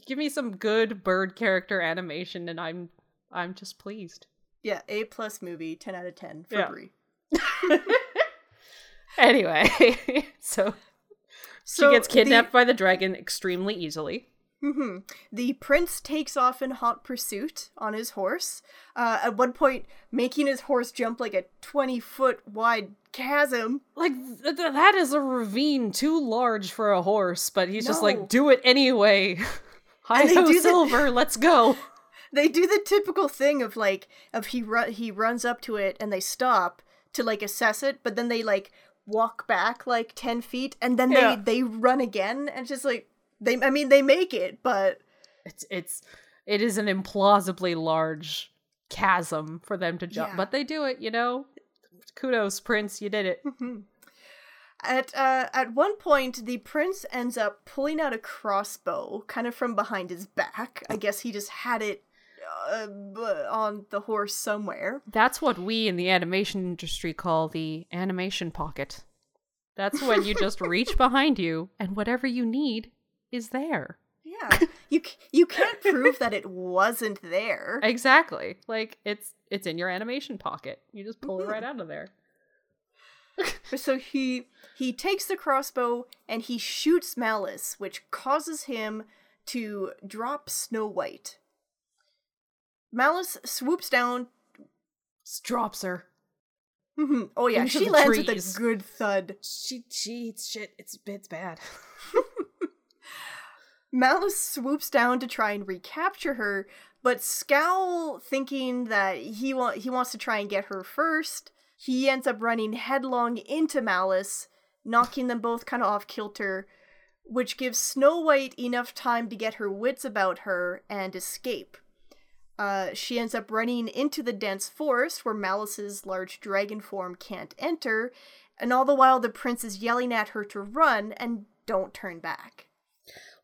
give me some good bird character animation, and I'm I'm just pleased. Yeah, A plus movie, ten out of ten for Yeah. Brie. <laughs> Anyway, so <laughs> So she gets kidnapped by the dragon extremely easily. The, mhm. the prince takes off in hot pursuit on his horse. Uh, at one point, making his horse jump like a twenty foot wide chasm. Like th- th- that is a ravine too large for a horse, but he's just like, do it anyway. <laughs> Hi do the- silver, let's go. <laughs> They do the typical thing of like of he ru- he runs up to it and they stop to like assess it, but then they like walk back like ten feet and then Yeah. they they run again and just like they I mean they make it, but It's it's it is an implausibly large chasm for them to jump, Yeah. but they do it. You know, kudos, Prince, you did it. At uh, at one point, the prince ends up pulling out a crossbow, kind of from behind his back. I guess he just had it uh, on the horse somewhere. That's what we in the animation industry call the animation pocket. That's when you just reach <laughs> behind you and whatever you need is there. Yeah, you you can't prove that it wasn't there. <laughs> Exactly. Like it's it's in your animation pocket. You just pull it right mm-hmm. out of there. <laughs> So he he takes the crossbow and he shoots Maliss, which causes him to drop Snow White. Maliss swoops down. Drops her. Mm-hmm. oh yeah, Into she lands with a good thud. She she eats shit. It's it's bad. <laughs> Maliss swoops down to try and recapture her, but Scowl, thinking that he wa- he wants to try and get her first, he ends up running headlong into Maliss, knocking them both kind of off kilter, which gives Snow White enough time to get her wits about her and escape. Uh, she ends up running into the dense forest where Maliss's large dragon form can't enter, and all the while the prince is yelling at her to run and don't turn back.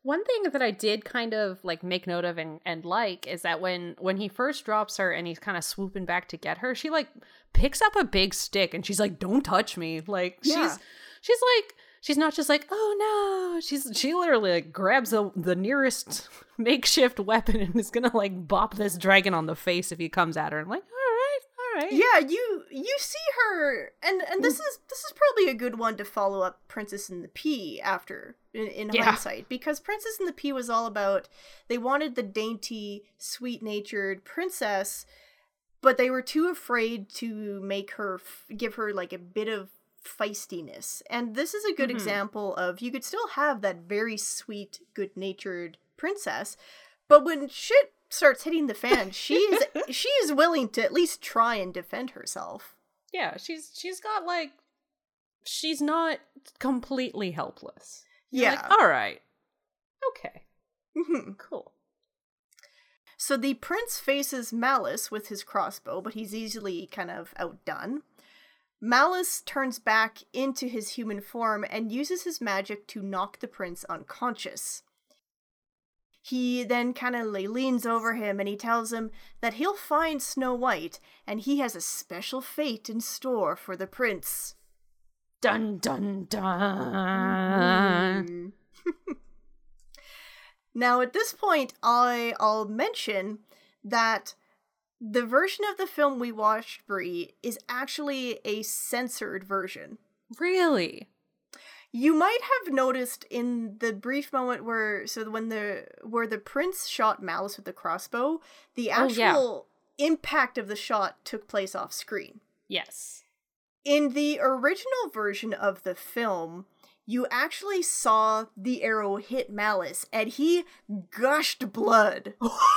One thing that I did kind of like make note of and, and like is that when when he first drops her and he's kind of swooping back to get her, she like picks up a big stick and she's like, "Don't touch me!" Like Yeah. she's she's like she's not just like, "Oh no!" She's she literally like grabs the the nearest <laughs> makeshift weapon and is gonna like bop this dragon on the face if he comes at her. I'm like, all right, all right, Yeah, you you see her, and and this mm. is this is probably a good one to follow up Princess and the Pea after in, in Yeah. hindsight because Princess and the Pea was all about they wanted the dainty, sweet natured princess, but they were too afraid to make her f- give her like a bit of feistiness. And this is a good Mhm. example of you could still have that very sweet, good natured princess, but when shit starts hitting the fan, <laughs> she is she is willing to at least try and defend herself. yeah. She's she's got like she's not completely helpless. You're Yeah. like, all right, okay, Mhm. cool. So the prince faces Maliss with his crossbow, but he's easily kind of outdone. Maliss turns back into his human form and uses his magic to knock the prince unconscious. He then kind of leans over him and he tells him that he'll find Snow White and he has a special fate in store for the prince. Dun dun dun. Mm. <laughs> now, at this point, I I'll mention that the version of the film we watched, Brie, is actually a censored version. Really? You might have noticed in the brief moment where so when the where the prince shot Maliss with the crossbow, the Oh, actual yeah. impact of the shot took place off screen. Yes. In the original version of the film, you actually saw the arrow hit Maliss and he gushed blood.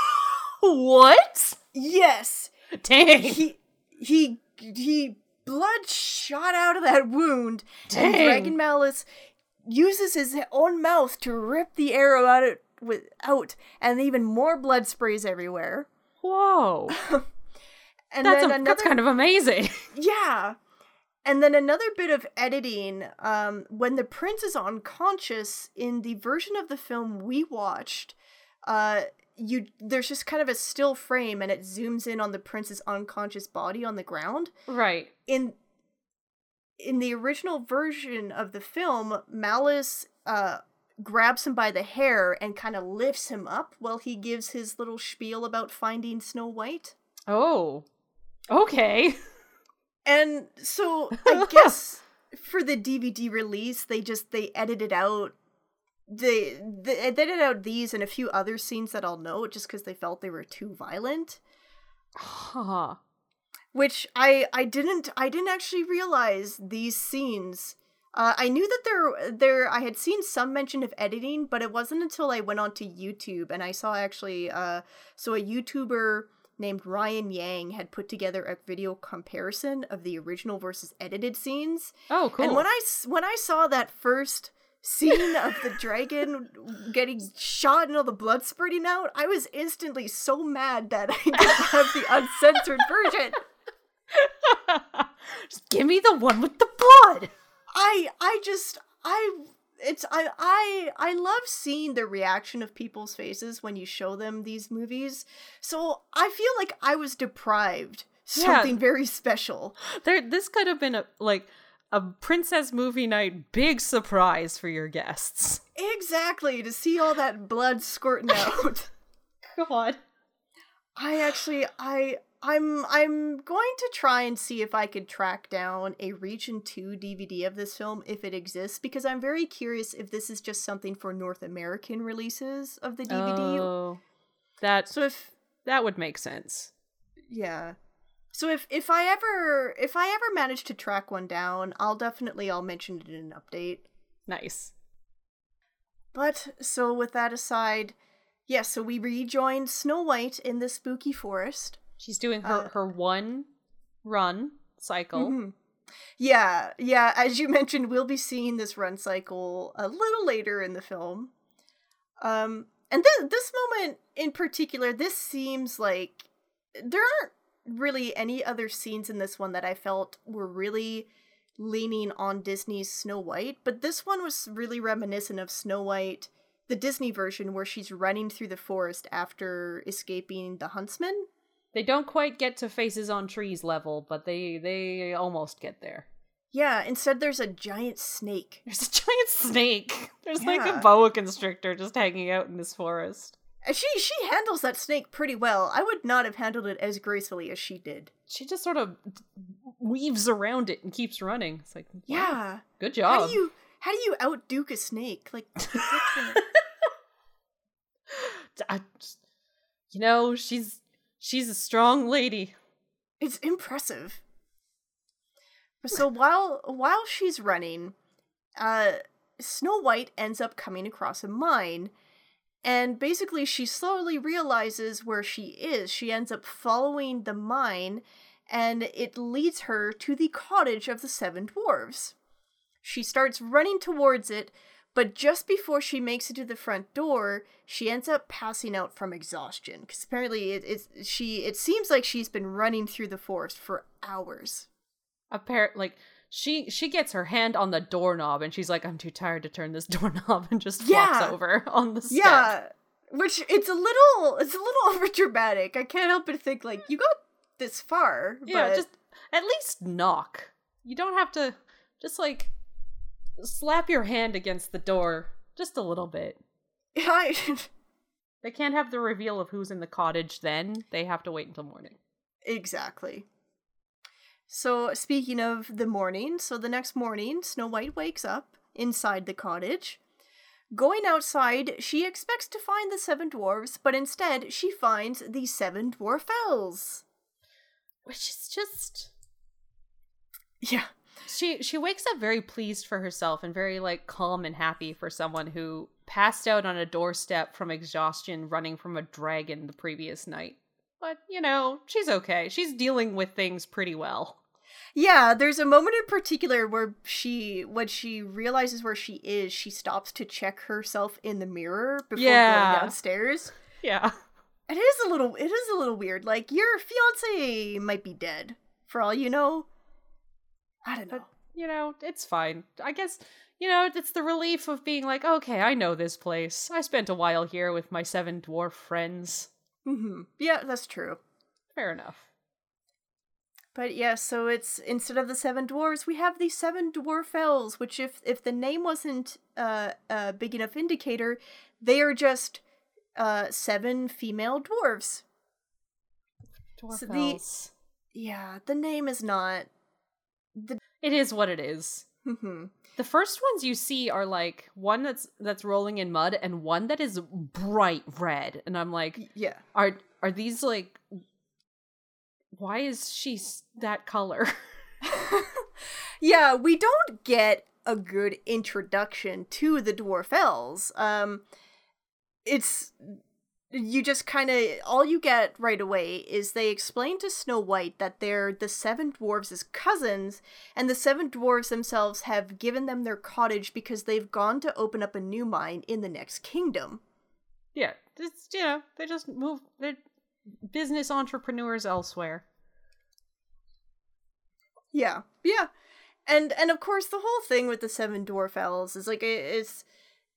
<laughs> what? yes. Dang. He he he blood shot out of that wound and Dragon Maliss uses his own mouth to rip the arrow out of, with out and even more blood sprays everywhere. Whoa. <laughs> And That's, a, another that's kind of amazing. <laughs> Yeah. And then another bit of editing, um, when the prince is unconscious in the version of the film we watched, uh, you there's just kind of a still frame and it zooms in on the prince's unconscious body on the ground. right. In in the original version of the film, Maliss uh grabs him by the hair and kind of lifts him up while he gives his little spiel about finding Snow White. Oh. Okay. <laughs> And so <laughs> I guess for the DVD release, they just they edited out they they edited out these and a few other scenes that I'll note just because they felt they were too violent. Huh. Which I I didn't I didn't actually realize these scenes. Uh, I knew that there there I had seen some mention of editing, but it wasn't until I went onto YouTube and I saw actually uh so a YouTuber named Ryan Yang had put together a video comparison of the original versus edited scenes. Oh, cool. And when I when I saw that first scene of the <laughs> dragon getting shot and all the blood spurting out, I was instantly so mad that I didn't have the <laughs> uncensored version. <laughs> Just give me the one with the blood. I I just I it's I I I love seeing the reaction of people's faces when you show them these movies. So I feel like I was deprived Yeah. something very special. There this could have been a like a princess movie night big surprise for your guests. Exactly to see all that blood squirting <laughs> out. God. I actually I I'm I'm going to try and see if I could track down a Region 2 DVD of this film if it exists because I'm very curious if this is just something for North American releases of the DVD. Oh, that So if that would make sense. yeah. So if if I ever if I ever manage to track one down, I'll definitely I'll mention it in an update. Nice. But so with that aside, yes, so we rejoined Snow White in the spooky forest. She's doing her Uh, her one run cycle. Mhm. Yeah, yeah. As you mentioned, we'll be seeing this run cycle a little later in the film. Um, and th- this moment in particular, this seems like there aren't really any other scenes in this one that I felt were really leaning on Disney's Snow White, but this one was really reminiscent of Snow White, the Disney version, where she's running through the forest after escaping the huntsman. They don't quite get to faces on trees level, but they they almost get there. Yeah, instead there's a giant snake. <laughs> There's a giant snake. There's like a boa constrictor just hanging out in this forest. She she handles that snake pretty well. I would not have handled it as gracefully as she did. She just sort of weaves around it and keeps running. It's like, wow, Yeah. good job. How do you how do you outduke a snake? Like <laughs> <laughs> I you know, she's she's a strong lady. it's impressive. So while while she's running, uh Snow White ends up coming across a mine and basically she slowly realizes where she is. She ends up following the mine and it leads her to the cottage of the seven dwarves. She starts running towards it, but just before she makes it to the front door, she ends up passing out from exhaustion because apparently it, it's she. It seems like she's been running through the forest for hours. Apparently, like she she gets her hand on the doorknob and she's like, I'm too tired to turn this <laughs> doorknob and just flops Yeah. over on the step. Yeah, which it's a little it's a little <laughs> over dramatic. I can't help but think like you got this far. Yeah, but just at least knock. You don't have to just like slap your hand against the door just a little bit. I, <laughs> They can't have the reveal of who's in the cottage then. They have to wait until morning. Exactly. So, speaking of the morning, so the next morning, Snow White wakes up inside the cottage. Going outside, she expects to find the seven dwarves, but instead she finds the seven dwarf elves. Which is just Yeah. She she wakes up very pleased for herself and very like calm and happy for someone who passed out on a doorstep from exhaustion running from a dragon the previous night. But, you know, she's okay. She's dealing with things pretty well. Yeah, there's a moment in particular where she, when she realizes where she is, she stops to check herself in the mirror before Yeah. going downstairs. Yeah. It is a little, it is a little weird. Like your fiance might be dead, for all you know. I don't know. But, you know, it's fine. I guess, you know, it's the relief of being like, okay, I know this place. I spent a while here with my seven dwarf friends. hmm Yeah, that's true. Fair enough. But yeah, so it's instead of the seven dwarves, we have the seven Dwarfelles, which if if the name wasn't uh, a big enough indicator, they are just uh seven female dwarves. Dwarf So the- elves. Yeah, the name is not. It is what it is. hmm The first ones you see are like one that's that's rolling in mud and one that is bright red, and I'm like, Yeah. are are these like? Why is she that color? <laughs> <laughs> yeah, we don't get a good introduction to the Dwarfelles. Um, it's you just kind of all you get right away is they explain to Snow White that they're the seven dwarves' cousins, and the seven dwarves themselves have given them their cottage because they've gone to open up a new mine in the next kingdom. yeah, it's you know they just move. They're business entrepreneurs elsewhere. Yeah, yeah, and and of course the whole thing with the seven Dwarfelles is like it's,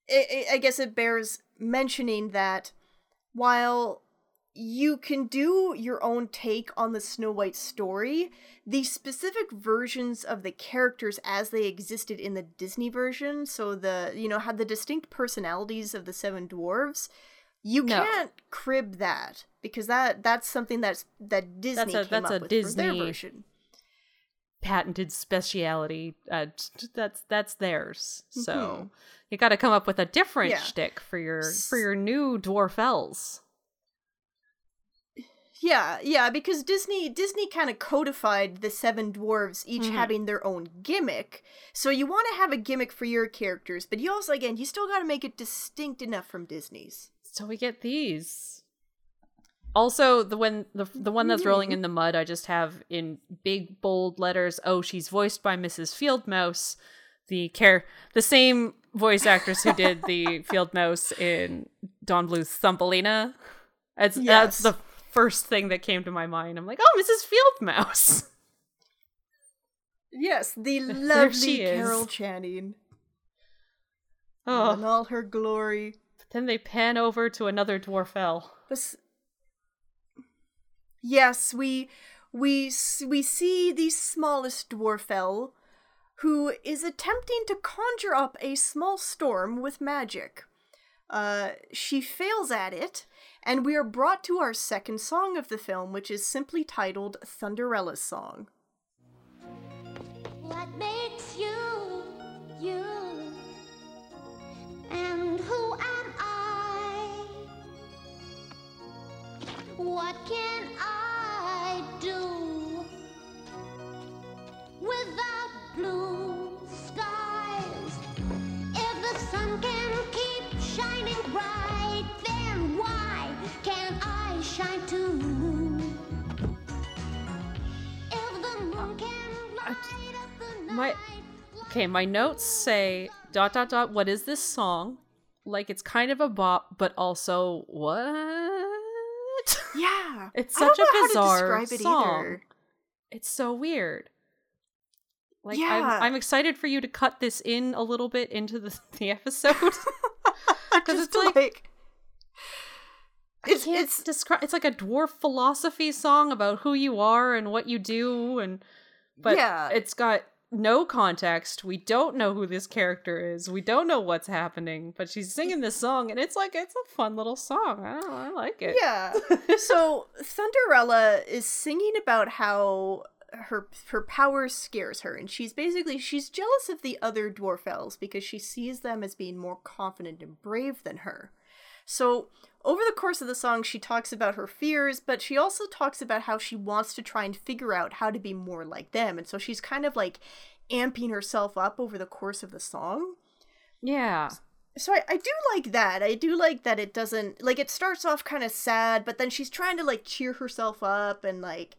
it, it, I guess it bears mentioning that while you can do your own take on the Snow White story, the specific versions of the characters as they existed in the Disney version, so the you know had the distinct personalities of the seven dwarves. You No. can't crib that because that that's something that's that Disney a- came that's up a with for their Disney- version. Patented speciality. Uh, that's that's theirs. So Mhm. You got to come up with a different Yeah. shtick for your for your new Dwarfelles. Yeah, yeah, because Disney Disney kind of codified the seven dwarves each Mhm. having their own gimmick. So you want to have a gimmick for your characters, but you also again, you still got to make it distinct enough from Disney's. So we get these. Also, the when the the one that's rolling in the mud, I just have in big bold letters. Oh, she's voiced by Mrs. Field Mouse, the care the same voice actress who did the <laughs> Field Mouse in Don Bluth's Thumbelina. That's Yes. that's the first thing that came to my mind. I'm like, oh, Mrs. Field Mouse. Yes, the <laughs> lovely. Carol Channing oh. in Oh, all her glory. then they pan over to another Dwarfelle. Bes- yes, we we we see the smallest Dwarfelle who is attempting to conjure up a small storm with magic. Uh, she fails at it, and we are brought to our second song of the film, which is simply titled Thunderella's Song. What makes you you? And who am I? What can I do without blue shine too? If the moon can light up the my- night. Okay, my notes say dot dot dot. What is this song? Like it's kind of a bop, but also what? <laughs> Yeah, It's I don't such a know how to bizarre describe it song. either. It's so weird. Like Yeah. I'm, I'm excited for you to cut this in a little bit into the, <laughs> the episode <laughs> because it's like, like it's it's it's it's descri- it's like a dwarf philosophy song about who you are and what you do and but Yeah. it's got no context. We don't know who this character is. We don't know what's happening, but she's singing this song and it's like it's a fun little song. I don't know, I like it. Yeah. <laughs> so Thunderella is singing about how her her power scares her and she's basically she's jealous of the other Dwarfelles because she sees them as being more confident and brave than her. So over the course of the song she talks about her fears, but she also talks about how she wants to try and figure out how to be more like them. And so she's kind of like amping herself up over the course of the song. Yeah. So I, I do like that. I do like that it doesn't like it starts off kind of sad, but then she's trying to like cheer herself up and like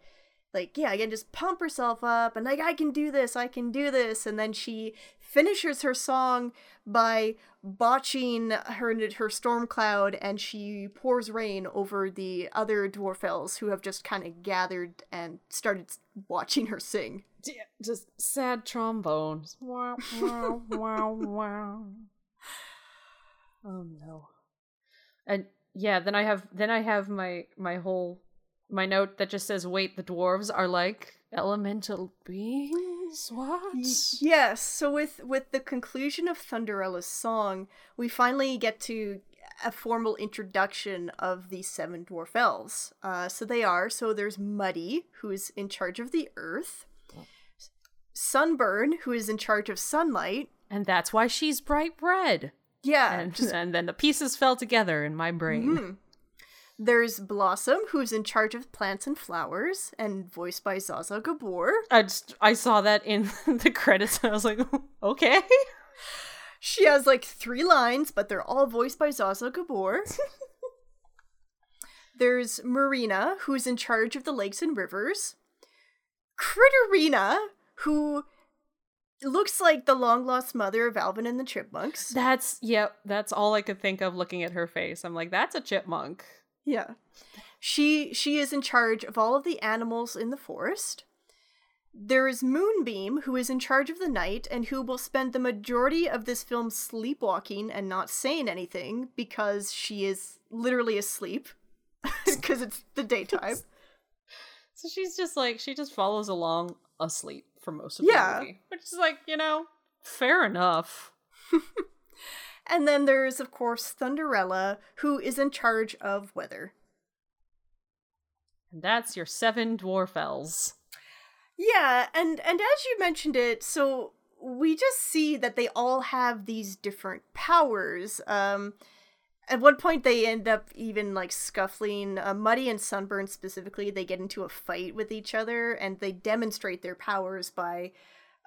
like yeah, again just pump herself up and like I can do this, I can do this, and then she finishes her song by botching her her storm cloud and she pours rain over the other Dwarfelles who have just kind of gathered and started watching her sing. Just sad trombones. Wow, wow, wow, wow. <sighs> Oh no. And yeah, then I have then I have my my whole my note that just says wait the dwarves are like elemental beings what Yes, so with with the conclusion of Thunderella's song, we finally get to a formal introduction of the seven Dwarfelles. Uh, so they are so there's Muddy, who is in charge of the earth, Sunburn, who is in charge of sunlight. and that's why she's bright red Yeah, and, just- <laughs> and then the pieces fell together in my brain Mhm. There's Blossom, who's in charge of plants and flowers, and voiced by Zsa Zsa Gabor. i just i saw that in <laughs> the credits and i was like <laughs> okay She has like three lines, but they're all voiced by Zsa Zsa Gabor. <laughs> There's Marina, who's in charge of the lakes and rivers. Critterina, who looks like the long lost mother of Alvin and the Chipmunks. that's yep that's all i could think of looking at her face i'm like that's a chipmunk Yeah. She she is in charge of all of the animals in the forest. There is Moonbeam, who is in charge of the night and who will spend the majority of this film sleepwalking and not saying anything because she is literally asleep <laughs> because it's the daytime. <laughs> So she's just like she just follows along asleep for most of Yeah. the movie, which is like you know fair enough. <laughs> And then there's of course Thunderella, who is in charge of weather. And that's your seven Dwarfelles. Yeah, and and as you mentioned it, so we just see that they all have these different powers. Um at one point they end up even like scuffling uh, muddy and sunburn specifically they get into a fight with each other and they demonstrate their powers by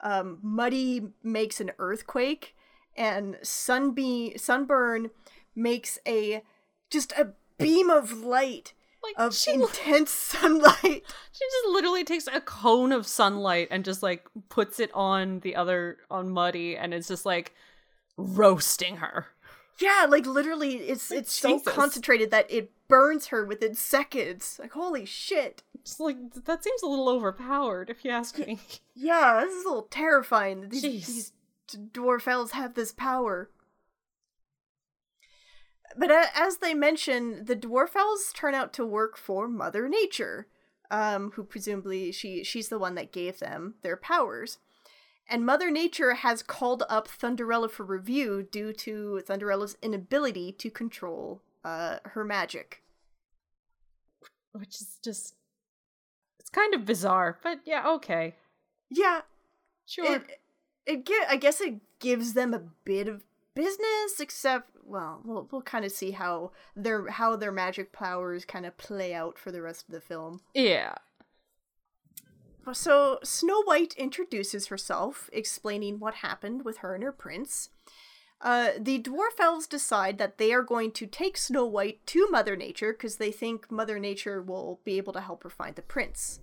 um, muddy makes an earthquake and sunbeam sunburn makes a just a beam of light Like of she, intense <laughs> sunlight she just literally takes a cone of sunlight and just like puts it on the other on Muddy, and it's just like roasting her. Yeah, like literally, it's it's so concentrated that it burns her within seconds. Like holy shit! Just like that seems a little overpowered, if you ask me. Yeah, this is a little terrifying. These, Jeez. these Dwarfelles have this power. But as they mention, the Dwarfelles turn out to work for Mother Nature, um, who presumably she she's the one that gave them their powers. And Mother Nature has called up Thunderella for review due to Thunderella's inability to control uh, her magic. Which is just it's kind of bizarre, but yeah, okay. Yeah, Sure. it it gi- I guess it gives them a bit of business, except well, we'll we'll kind of see how their how their magic powers kind of play out for the rest of the film. yeah. So Snow White introduces herself, explaining what happened with her and her prince. Uh, the Dwarfelles decide that they are going to take Snow White to Mother Nature because they think Mother Nature will be able to help her find the prince.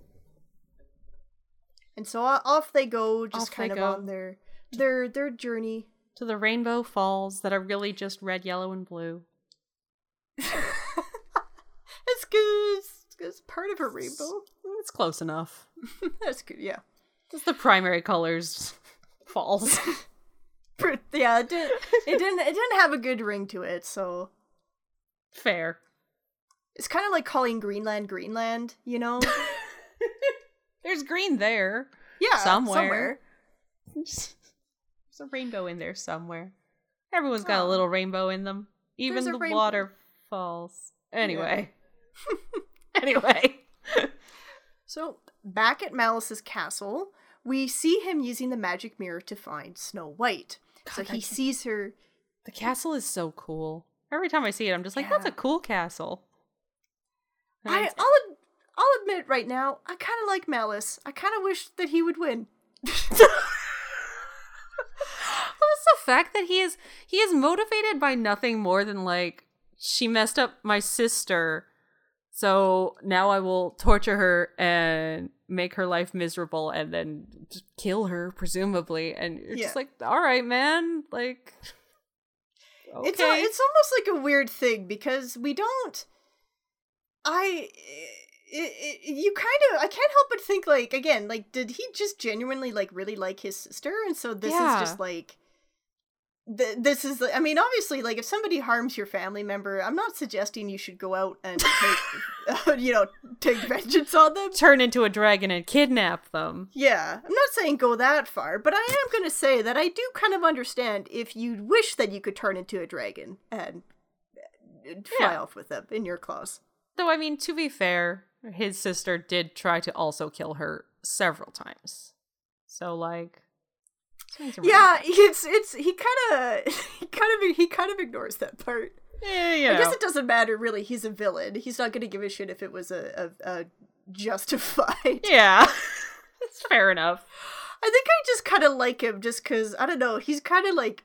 And so off they go, just Off kind of go. on their their their journey. To the rainbow falls that are really just red, yellow, and blue. <laughs> It's good. It's, part of a rainbow. It's close enough. <laughs> That's good. Yeah. just the primary colors falls. <laughs> Yeah. It, did, it didn't. It didn't have a good ring to it, so Fair. it's kind of like calling Greenland Greenland. You know? There's green there. Yeah. Somewhere. There's a rainbow in there somewhere. Everyone's got a Oh. little rainbow in them. Even There's the waterfalls. Anyway. <laughs> anyway. So, back at Maliss's castle, we see him using the magic mirror to find Snow White. so he sees her. The castle is so cool. Every time I see it, I'm just like, that's a cool castle. And I, I'll, I'll admit right now, I kind of like Maliss. I kind of wish that he would win. Well, it's the fact that he is he is motivated by nothing more than like she messed up my sister, so now I will torture her and make her life miserable and then kill her, presumably. And you're Yeah. just like, all right, man, like. Okay. It's a, it's almost like a weird thing because we don't. I. Eh, It, it, you kind of I can't help but think like again like did he just genuinely like really like his sister and so this Yeah. is just like th- this is I mean obviously like if somebody harms your family member I'm not suggesting you should go out and take <laughs> you know take vengeance on them turn into a dragon and kidnap them. yeah, I'm not saying go that far, but I am going to say that I do kind of understand if you wish that you could turn into a dragon and uh, fly Yeah. off with them in your claws. Though I mean, to be fair, his sister did try to also kill her several times. So like, Yeah, it's it's he kind of <laughs> he kind of he kind of ignores that part. Yeah, you I guess it doesn't matter really. He's a villain. He's not going to give a shit if it was a, a, a justified. <laughs> Yeah, <laughs> that's fair enough. I think I just kind of like him just because I don't know. He's kind of like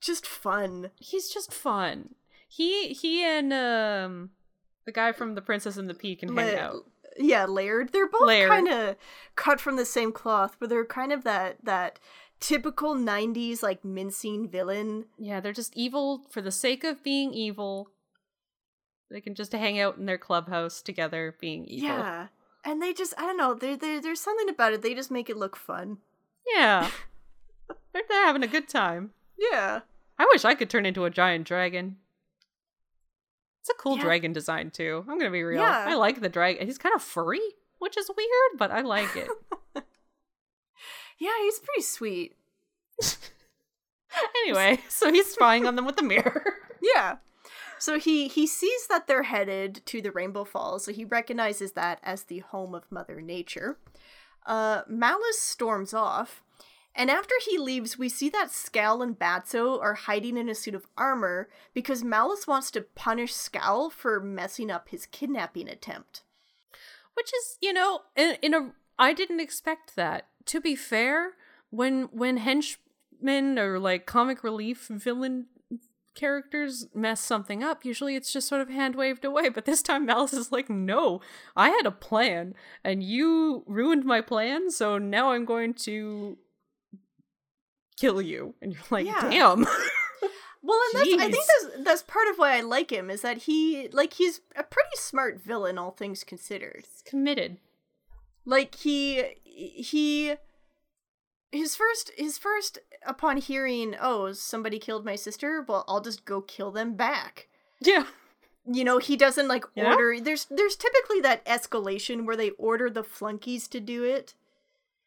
just fun. He's just fun. He he and um the guy from The Princess and the Pea can hang La- out. Yeah, layered. They're both kind of cut from the same cloth, but they're kind of that that typical '90s like mincing villain. Yeah, they're just evil for the sake of being evil. They can just hang out in their clubhouse together, being evil. Yeah, and they just I don't know. There there there's something about it. They just make it look fun. Yeah. <laughs> they're, they're having a good time. Yeah. I wish I could turn into a giant dragon. It's a cool Yeah. dragon design too. I'm gonna be real. Yeah. I like the dragon. He's kind of furry, which is weird, but I like it. <laughs> Yeah, he's pretty sweet. <laughs> anyway, so he's spying on them with the mirror. <laughs> Yeah. So he he sees that they're headed to the Rainbow Falls, so he recognizes that as the home of Mother Nature. Uh, Maliss storms off, and after he leaves, we see that Scowl and Batso are hiding in a suit of armor because Maliss wants to punish Scowl for messing up his kidnapping attempt. which is you know in, in a i didn't expect that to be fair when when henchmen or like comic relief villain characters mess something up usually it's just sort of hand waved away but this time Maliss is like no i had a plan and you ruined my plan so now i'm going to kill you and you're like Yeah. damn. <laughs> Well, and that's, I think that's that's part of why I like him is that he like he's a pretty smart villain, all things considered. he's committed. Like he he his first his first upon hearing oh somebody killed my sister well i'll just go kill them back. Yeah. You know he doesn't like Yeah. order there's there's typically that escalation where they order the flunkies to do it.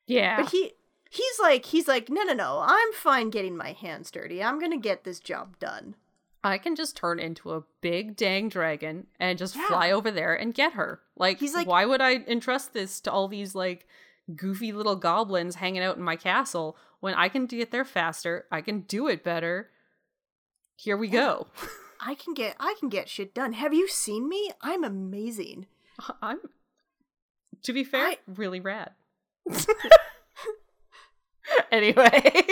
Yeah. But he he's like he's like no no no i'm fine getting my hands dirty i'm gonna get this job done I can just turn into a big dang dragon and just Yeah. fly over there and get her. Like, He's like- why would I entrust this to all these like goofy little goblins hanging out in my castle when I can get there faster? I can do it better. Here we go. i can get i can get shit done have you seen me i'm amazing <laughs> I'm, to be fair, I- really rad. <laughs> <laughs> anyway, <laughs>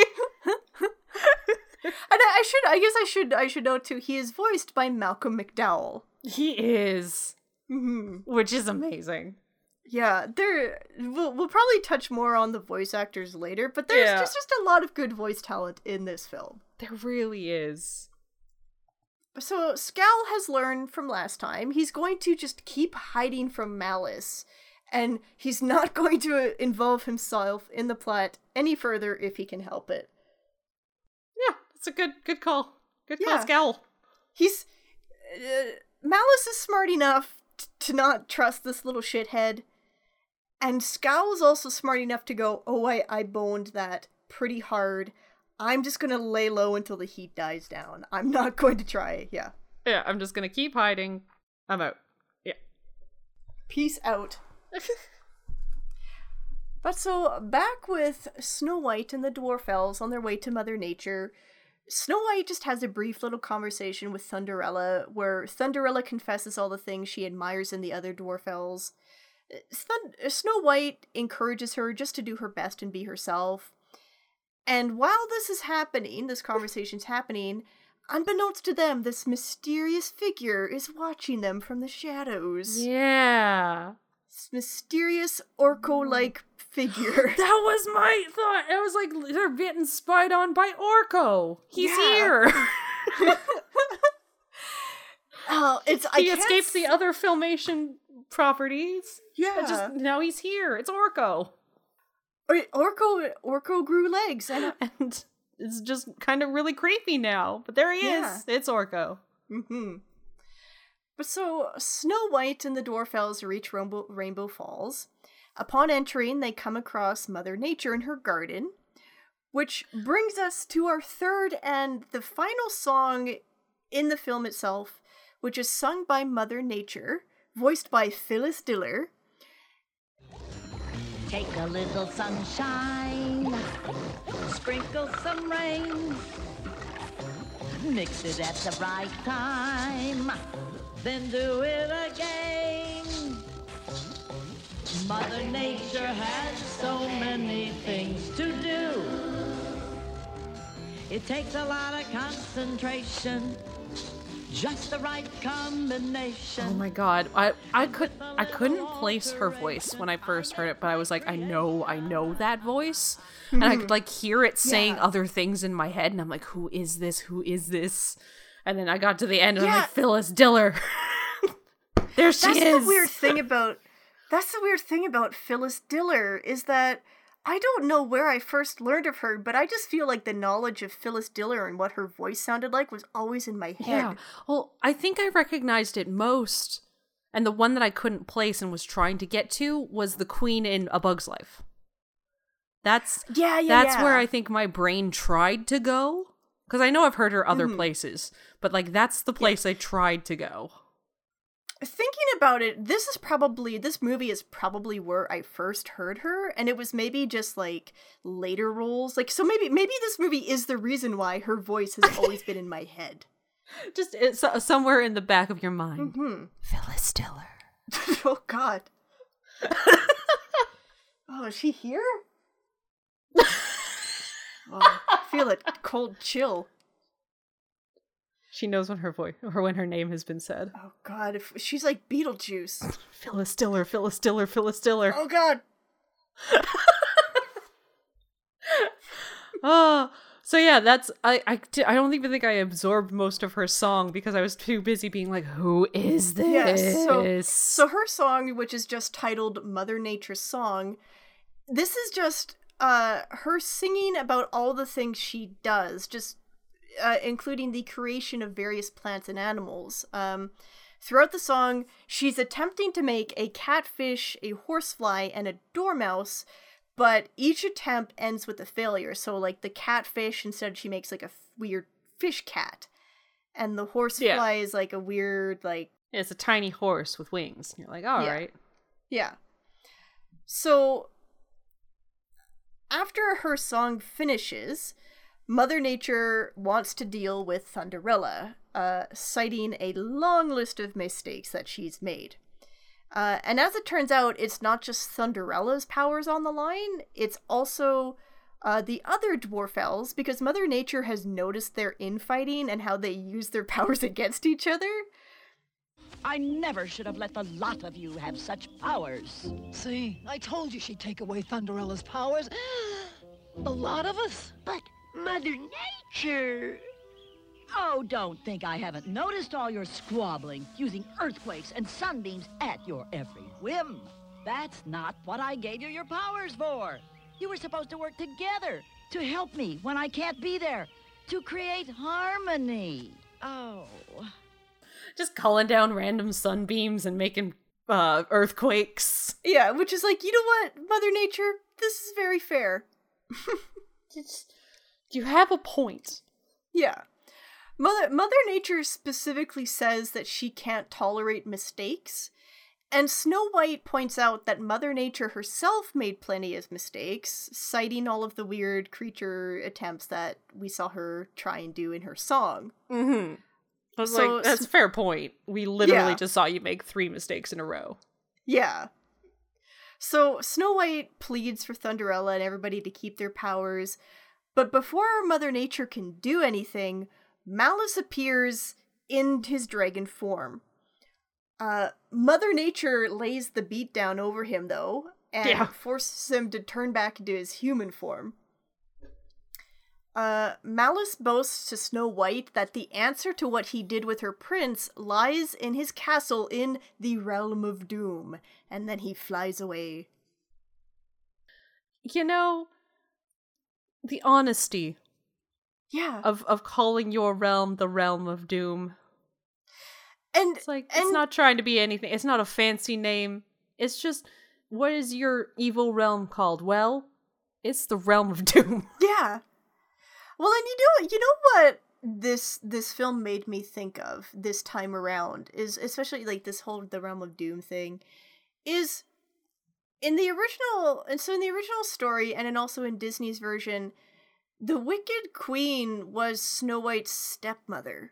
and I, I should i guess i should i should note too he is voiced by malcolm mcdowell he is, hmm which is amazing. Yeah, there we'll, we'll probably touch more on the voice actors later, but there's Yeah. just, just a lot of good voice talent in this film. There really is. So Scowl has learned from last time he's going to just keep hiding from Maliss, and he's not <laughs> going to involve himself in the plot any further if he can help it. Yeah, that's a good good call. Good call, Yeah. Scowl. He's uh, Maliss is smart enough t- to not trust this little shithead, and Scowl is also smart enough to go, "Oh, I I boned that pretty hard. I'm just gonna lay low until the heat dies down. I'm not <laughs> going to try." Yeah, Yeah, I'm just gonna keep hiding. I'm out. Yeah. peace out. But so back with Snow White and the Dwarfelles on their way to Mother Nature, Snow White just has a brief little conversation with Thunderella where Thunderella confesses all the things she admires in the other Dwarfelles. Snow White encourages her just to do her best and be herself. And while this is happening, this conversation's happening, unbeknownst to them, this mysterious figure is watching them from the shadows. Yeah. This mysterious Orko-like figure. <gasps> That was my thought. I was like, they're getting spied on by Orko. He's Yeah. here. <laughs> Oh, it's I he can't escaped the other filmation properties. Yeah, But just now he's here. It's Orko. Or- Orco Orko grew legs and And it's just kind of really creepy now. But there he Yeah. is. It's Orko. hmm But so Snow White and the Dwarfelles reach Rainbow, Rainbow Falls. Upon entering, they come across Mother Nature in her garden, which brings us to our third and the final song in the film itself, which is sung by Mother Nature, voiced by Phyllis Diller. Take a little sunshine, sprinkle some rain, mix it at the right time, then do it again. Mother Nature has so many things to do. It takes a lot of concentration, just the right combination. Oh my god. I I could I couldn't place her voice when I first heard it, but I was like, I know, I know that voice. And I could mm-hmm. like hear it saying Yeah. other things in my head, and I'm like, who is this? Who is this? And then I got to the end and I'm like, Phyllis Diller. <laughs> there she That's is. the weird thing <laughs> about that's the weird thing about Phyllis Diller is that I don't know where I first learned of her, but I just feel like the knowledge of Phyllis Diller and what her voice sounded like was always in my head. Yeah. Well, I think I recognized it most, and the one that I couldn't place and was trying to get to was the Queen in A Bug's Life. That's Yeah, yeah, that's where. I think my brain tried to go because I know I've heard her other Mhm. places, but like that's the place I tried to go. Thinking about it, this is probably this movie is probably where I first heard her, and it was maybe just like later roles. Like so maybe maybe this movie is the reason why her voice has always been in my head. <laughs> Just it's uh, somewhere in the back of your mind. Hmm. Phyllis Diller. <laughs> oh god. <laughs> oh, is she here? oh, I feel a cold chill. She knows when her voice or when her name has been said. Oh god, if she's like Beetlejuice. <laughs> Phyllis Diller, Phyllis Diller, Phyllis Diller. Oh god. Oh, <laughs> so yeah, that's I I I don't even think I absorbed most of her song because I was too busy being like, who is this? Yes. So, so her song, which is just titled Mother Nature's Song, this is just uh her singing about all the things she does, just uh, including the creation of various plants and animals. Um, throughout the song, she's attempting to make a catfish, a horsefly, and a dormouse, but each attempt ends with a failure. So, like the catfish, instead she makes like a f- weird fish cat, and the horsefly Yeah. is like a weird like it's a tiny horse with wings. You're like, all right. Yeah. yeah. So after her song finishes, Mother Nature wants to deal with Thunderella, uh, citing a long list of mistakes that she's made. Uh, and as it turns out, it's not just Thunderella's powers on the line, it's also uh, the other Dwarfelles, because Mother Nature has noticed their infighting and how they use their <laughs> powers against each other. I never should have let the lot of you have such powers. See, I told you she'd take away Thunderella's powers. <gasps> A lot of us. But Mother Nature. Oh, don't think I haven't noticed all your squabbling, using earthquakes and sunbeams at your every whim. That's not what I gave you your powers for. You were supposed to work together to help me when I can't be there, to create harmony. Oh. Just calling down random sunbeams and making uh, earthquakes. Yeah, which is like, you know what, Mother Nature, this is very fair. <laughs> You have a point. Yeah. Mother Mother Nature specifically says that she can't tolerate mistakes. And Snow White points out that Mother Nature herself made plenty of mistakes, citing all of the weird creature attempts that we saw her try and do in her song. Mm-hmm. So like, that's fair point. We literally Yeah. just saw you make three mistakes in a row. Yeah. So Snow White pleads for Thunderella and everybody to keep their powers, but before Mother Nature can do anything, Maliss appears in his dragon form. Uh, Mother Nature lays the beat down over him though, and Yeah. forces him to turn back into his human form. Uh, Maliss boasts to Snow White that the answer to what he did with her prince lies in his castle in the realm of doom, and then he flies away. You know, the honesty Yeah, of of calling your realm the realm of doom. and It's like and it's not trying to be anything. It's not a fancy name. It's just what is your evil realm called? Well, it's the realm of doom. yeah. Well, and you know, you know what this this film made me think of this time around is especially like this whole the realm of doom thing is in the original and so in the original story and then also in Disney's version the wicked queen was Snow White's stepmother.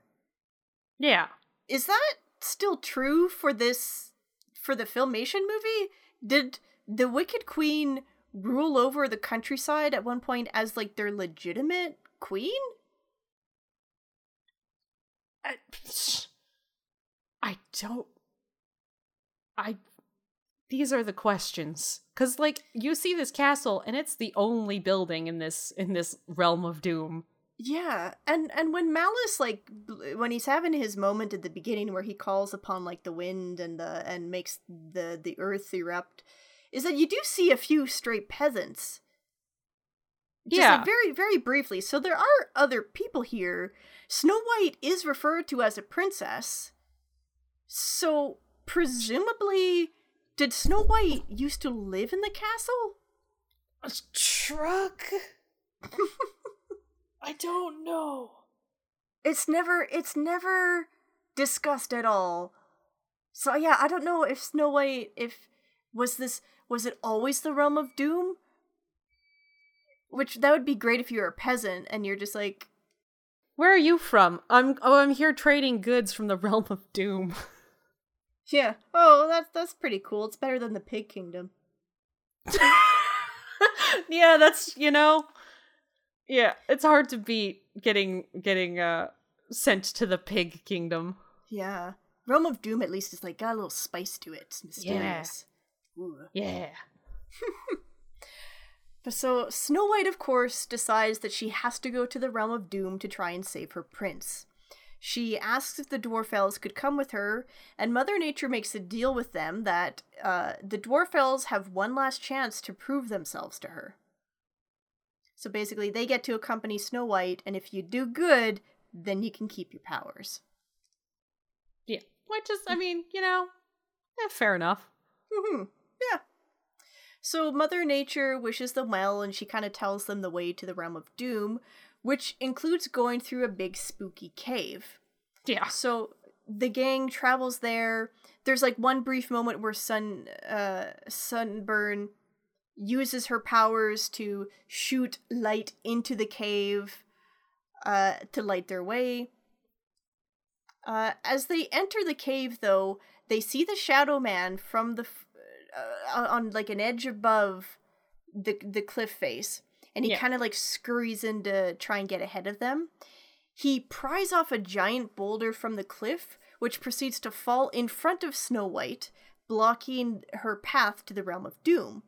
yeah. Is that still true for this for the filmation movie? Did the wicked queen rule over the countryside at one point as like their legitimate queen? I, <sighs> I don't. I. These are the questions, because like you see this castle, and it's the only building in this in this realm of doom. Yeah, and and when Maliss like when he's having his moment at the beginning where he calls upon like the wind and the and makes the the earth erupt, is that you do see a few stray peasants. Just Yeah. like very very briefly. So there are other people here. Snow White is referred to as a princess. So presumably, did Snow White used to live in the castle? A truck. <laughs> I don't know. it's never it's never discussed at all so yeah i don't know if snow white if was this was it always the realm of doom which that would be great if you were a peasant and you're just like Where are you from? I'm oh, I'm here trading goods from the <laughs> realm of doom. yeah oh that's that's pretty cool it's better than the pig kingdom <laughs> yeah, that's you know, yeah, it's hard to beat getting getting uh sent to the pig kingdom. yeah realm of doom at least is like got a little spice to it it's mysterious Ooh. Yeah. <laughs> So Snow White, of course, decides that she has to go to the realm of doom to try and save her prince. She asks if the Dwarfelles could come with her, and Mother Nature makes a deal with them that uh, the Dwarfelles have one last chance to prove themselves to her. So basically, they get to accompany Snow White, and if you do good, then you can keep your powers. Yeah. Which is I mean, you know, eh, fair enough. hmm Yeah. So Mother Nature wishes them well, and she kind of tells them the way to the realm of doom, which includes going through a big spooky cave. Yeah. So the gang travels there. There's like one brief moment where Sun uh Sunburn uses her powers to shoot light into the cave uh to light their way. Uh as they enter the cave though, they see the shadow man from the f- uh, on like an edge above the the cliff face and he Yeah. kind of like scurries in to try and get ahead of them. He pries off a giant boulder from the cliff, which proceeds to fall in front of Snow White, blocking her path to the realm of doom.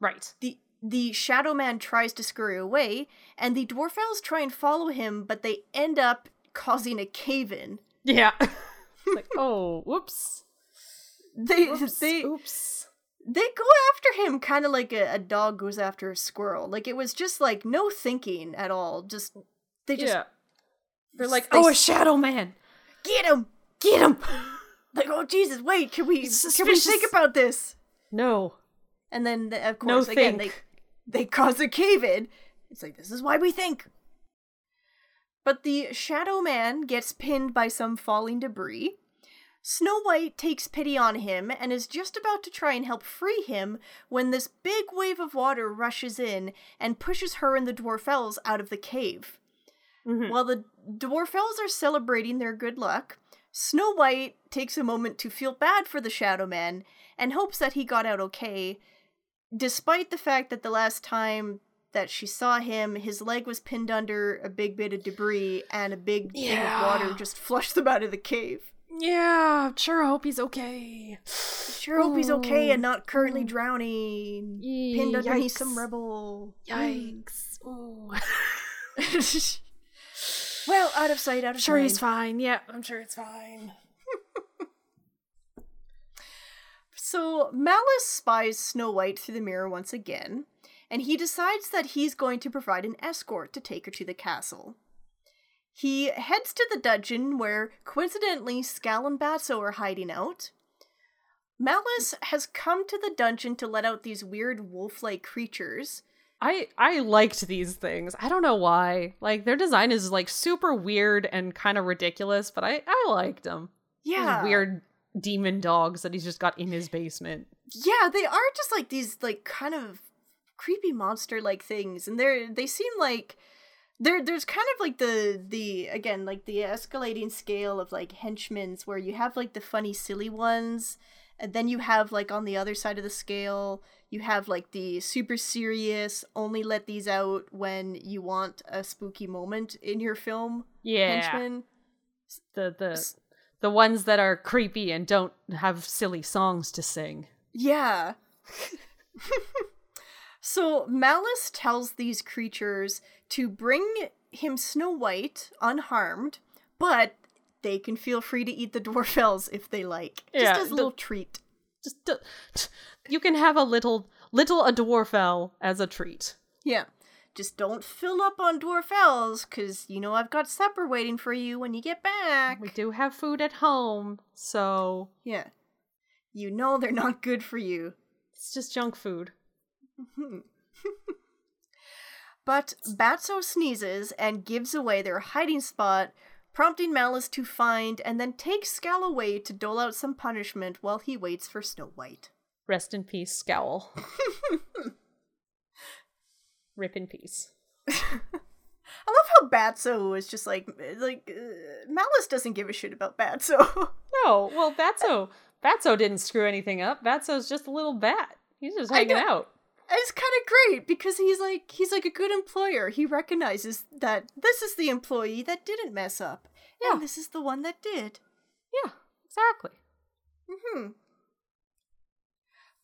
Right. The the Shadow Man tries to scurry away, and the Dwarfelles try and follow him, but they end up causing a cave in. Yeah. <laughs> like, <laughs> oh, whoops. They Oops. they oops. they go after him kind of like a, a dog goes after a squirrel. Like it was just like no thinking at all. Just they just yeah. They're like, they oh, a shadow man. get him. Get him. <laughs> Like oh Jesus, wait, can we can we think about this? No. And then th- of No course again they they cause a cave in. It's like this is why we think. But the shadow man gets pinned by some falling debris. Snow White takes pity on him and is just about to try and help free him when this big wave of water rushes in and pushes her and the Dwarfelles out of the cave. Mhm. While the Dwarfelles are celebrating their good luck, Snow White takes a moment to feel bad for the Shadow Man and hopes that he got out okay, despite the fact that the last time that she saw him, his leg was pinned under a big bit of debris and a big thing of water just flushed them out of the cave. Yeah, sure hope he's okay. Sure hope he's okay and not currently drowning, Yee, pinned underneath some rebel. Yikes. Ooh. <laughs> well, out of sight, out of sure mind. he's fine. Yeah, I'm sure it's fine. <laughs> So Maliss spies Snow White through the mirror once again, and he decides that he's going to provide an escort to take her to the castle. He heads to the dungeon where, coincidentally, Scowl and Batso are hiding out. Maliss has come to the dungeon to let out these weird wolf-like creatures. I I liked these things. I don't know why. Like their design is like super weird and kind of ridiculous, but I I liked them. Yeah, weird demon dogs that he's just got in his basement. Yeah, they are just like these like kind of creepy monster like things and they're they seem like there there's kind of like the the again like the escalating scale of like henchmen's where you have like the funny silly ones and then you have like on the other side of the scale you have like the super serious only let these out when you want a spooky moment in your film Yeah. henchmen The the the ones that are creepy and don't have silly songs to sing. Yeah. <laughs> so Maliss tells these creatures to bring him Snow White unharmed, but they can feel free to eat the <laughs> Dwarfelles if they like. Yeah, Just as a the- little treat. Just uh, <sniffs> you can have a little little a Dwarfelle as a treat. Yeah. Just don't fill up on Dwarfelles, cause you know I've got supper waiting for you when you get back. We do have food at home, so Yeah. You know they're not good for you. it's just junk food. <laughs> <laughs> But Batso sneezes and gives away their hiding spot, prompting Maliss to find and then take Scowl away to dole out some punishment while he waits for Snow White. Rest in peace, scowl. <laughs> Rip in peace. I love how Batso is just like like uh, Maliss doesn't give a shit about Batso. <laughs> No, well, Batso, Batso didn't screw anything up. Batso's just a little bat. He's just hanging out. It's kind of great because he's like he's like a good employer. He recognizes that this is the employee that didn't mess up, Yeah. and this is the one that did. Yeah, exactly. Hmm.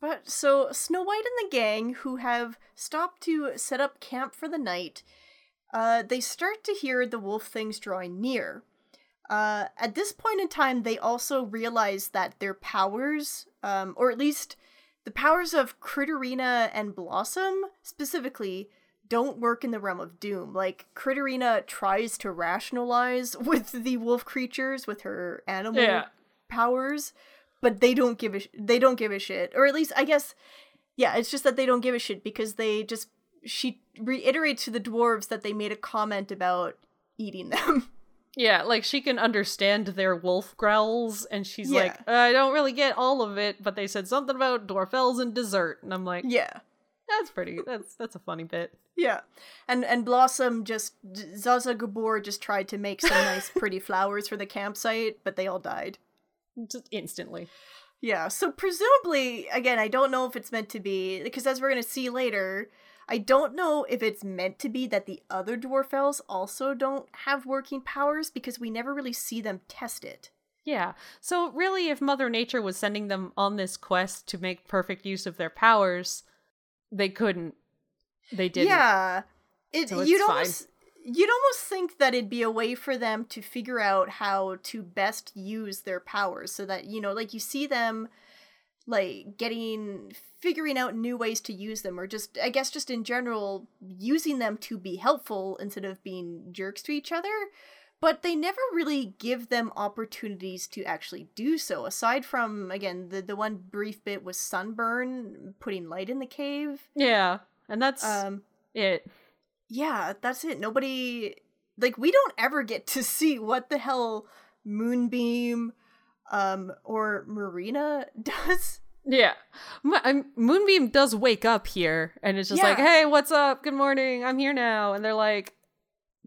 But so Snow White and the gang, who have stopped to set up camp for the night, uh, they start to hear the wolf things drawing near. Uh, at this point in time, they also realize that their powers, um, or at least the powers of Critterina and Blossom specifically, don't work in the realm of doom. Like Critterina tries to rationalize <laughs> with the wolf creatures with her animal Yeah. powers, but they don't give a sh- they don't give a shit. Or at least I guess yeah, it's just that they don't give a shit because they just she reiterates to the dwarves that they made a comment about eating them. <laughs> Yeah, like she can understand their wolf growls, and she's Yeah. like, I don't really get all of it, but they said something about Dwarfelles and dessert, and I'm like, yeah. that's pretty. That's that's a funny bit. Yeah. And and Blossom just Zsa Zsa Gabor just tried to make some nice <laughs> pretty flowers for the campsite, but they all died. Just instantly. Yeah, so presumably, again, I don't know if it's meant to be, because as we're going to see later, I don't know if it's meant to be that the other Dwarfelles also don't have working powers, because we never really see them test it. Yeah. So really, if Mother Nature was sending them on this quest to make perfect use of their powers, they couldn't. They didn't. Yeah. It, So it's you'd fine. almost you'd almost think that it'd be a way for them to figure out how to best use their powers so that you know like you see them like getting figuring out new ways to use them or just i guess just in general using them to be helpful instead of being jerks to each other but they never really give them opportunities to actually do so aside from again the, the one brief bit was sunburn putting light in the cave Yeah. And that's um it. yeah, that's it. Nobody like we don't ever get to <laughs> see what the hell Moonbeam, um or Marina <laughs> does. Yeah. I'm- Moonbeam does wake up here and it's just like, "Hey, what's up? Good morning. I'm here now." And they're like,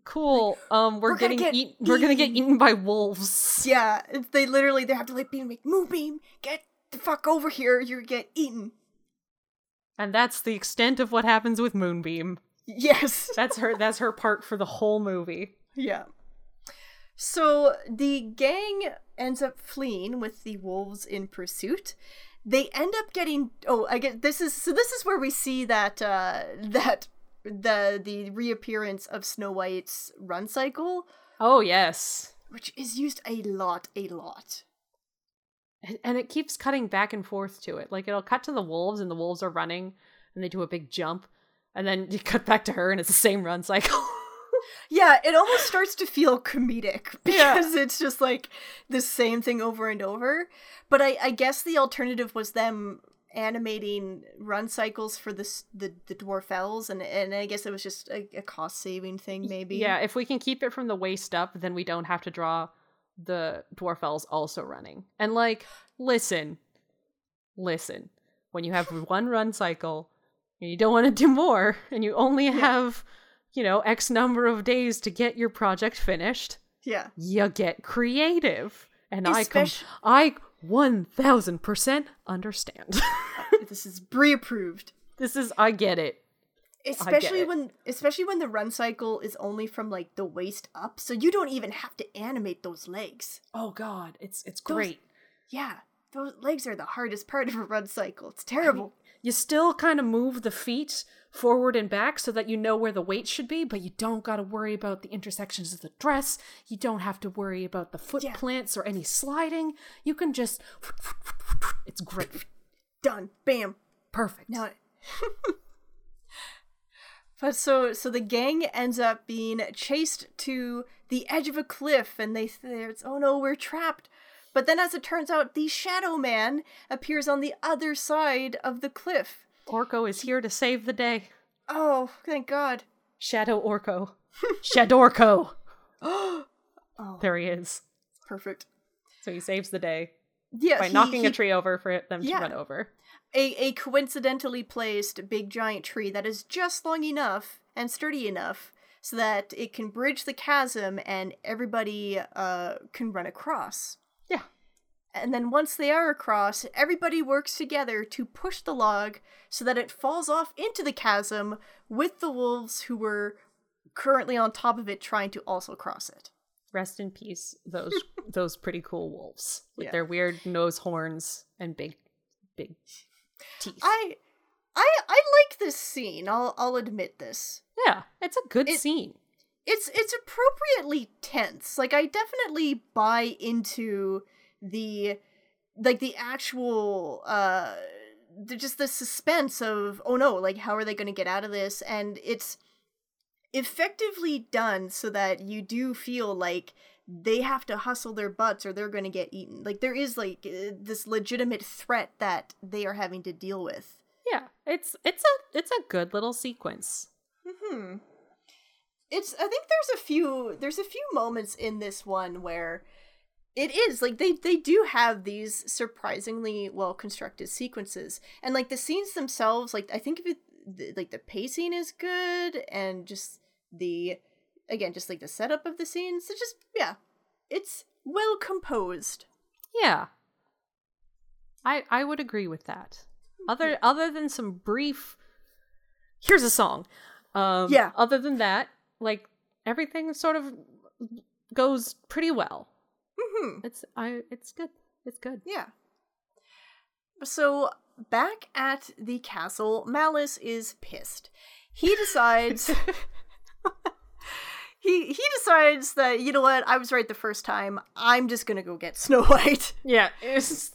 "Cool. Um we're, "We're gonna getting get eat- we're going to get eaten." by wolves." Yeah, they literally they have to like beam like Moonbeam, get the fuck over here, you get eaten. And that's the extent of what happens with Moonbeam. Yes. <laughs> That's her that's her part for the whole movie. Yeah. So the gang ends up fleeing with the wolves in pursuit. They end up getting oh I get this is so this is where we see that uh <laughs> that the the reappearance of Snow White's run cycle, Oh, yes. which is used a lot, a lot. And, and it keeps cutting back and forth to it. Like it'll cut to the wolves and the wolves are running and they do a big jump. And then <laughs> you cut back to her and it's the same run cycle. <laughs> Yeah, it almost starts to feel comedic <laughs> Yeah. because it's just like the same thing over and over. But I, I guess the alternative was them animating run cycles for this the the Dwarfelles, and and I guess it was just a, a cost saving thing, maybe. Yeah, if we can keep it from the waist up, then we don't have to draw the Dwarfelles also running. And like, listen, listen. When you have <laughs> one run cycle and you don't want to do more, and you only have, you know, X number of days to get your project finished, yeah. you get creative. And I com- I one thousand percent understand. <laughs> Uh, this is Brie approved. this is I get it. Especially it. when especially when the run cycle is only from like the waist up, so you don't even have to animate those legs. Oh God, it's it's Those- great. Yeah. Those legs are the hardest part of a run cycle. It's terrible. You still kind of move the feet forward and back so that you know where the weight should be, but you don't got to worry about the intersections of the dress. You don't have to worry about the foot Yeah. plants or any sliding. You can just. <sniffs> It's great. Done. Bam. Perfect. Now, <laughs> but so so the gang ends up being chased to the edge of a cliff, and they there's oh no, we're trapped. But then, as it turns out, the Shadow Man appears on the other side of the cliff. Orko is here to save the day. Oh, thank God! Shadow Orko. <laughs> Shadorko. <gasps> oh, There he is. perfect. So he saves the day Yeah, by he- knocking a tree over for them to run over. a, a coincidentally placed big giant tree that is just long enough and sturdy enough so that it can bridge the chasm and everybody uh, can run across. And then once they are across, everybody works together to push the log so that it falls off into the chasm with the wolves who were currently on top of it trying to also cross it. Rest in peace, those <laughs> those pretty cool wolves with Yeah. their weird nose horns and big, big teeth. I I I like this scene. I'll I'll admit this. yeah, it's a good It- scene. it's it's appropriately tense like i definitely buy into the like the actual uh the, just the suspense of oh no like how are they going to get out of this and it's effectively done so that you do feel like they have to hustle their butts or they're going to get eaten like there is like uh, this legitimate threat that they are having to deal with Yeah, it's it's a it's a good little sequence. Hmm. It's I think there's a few there's a few moments in this one where it is like they they do have these surprisingly well constructed sequences and like the scenes themselves like I think of it like the pacing is good and just the again just like the setup of the scenes it's just yeah it's well composed Yeah, I I would agree with that. Other other than some brief, here's a song. Um, Yeah. Other than that, like everything sort of goes pretty well. Hmm It's I it's good. It's good. Yeah. So back at the castle, Maliss is pissed. He decides <laughs> he he decides that you know what, I was right the first time. I'm just going to go get <laughs> Snow White. Yeah, it's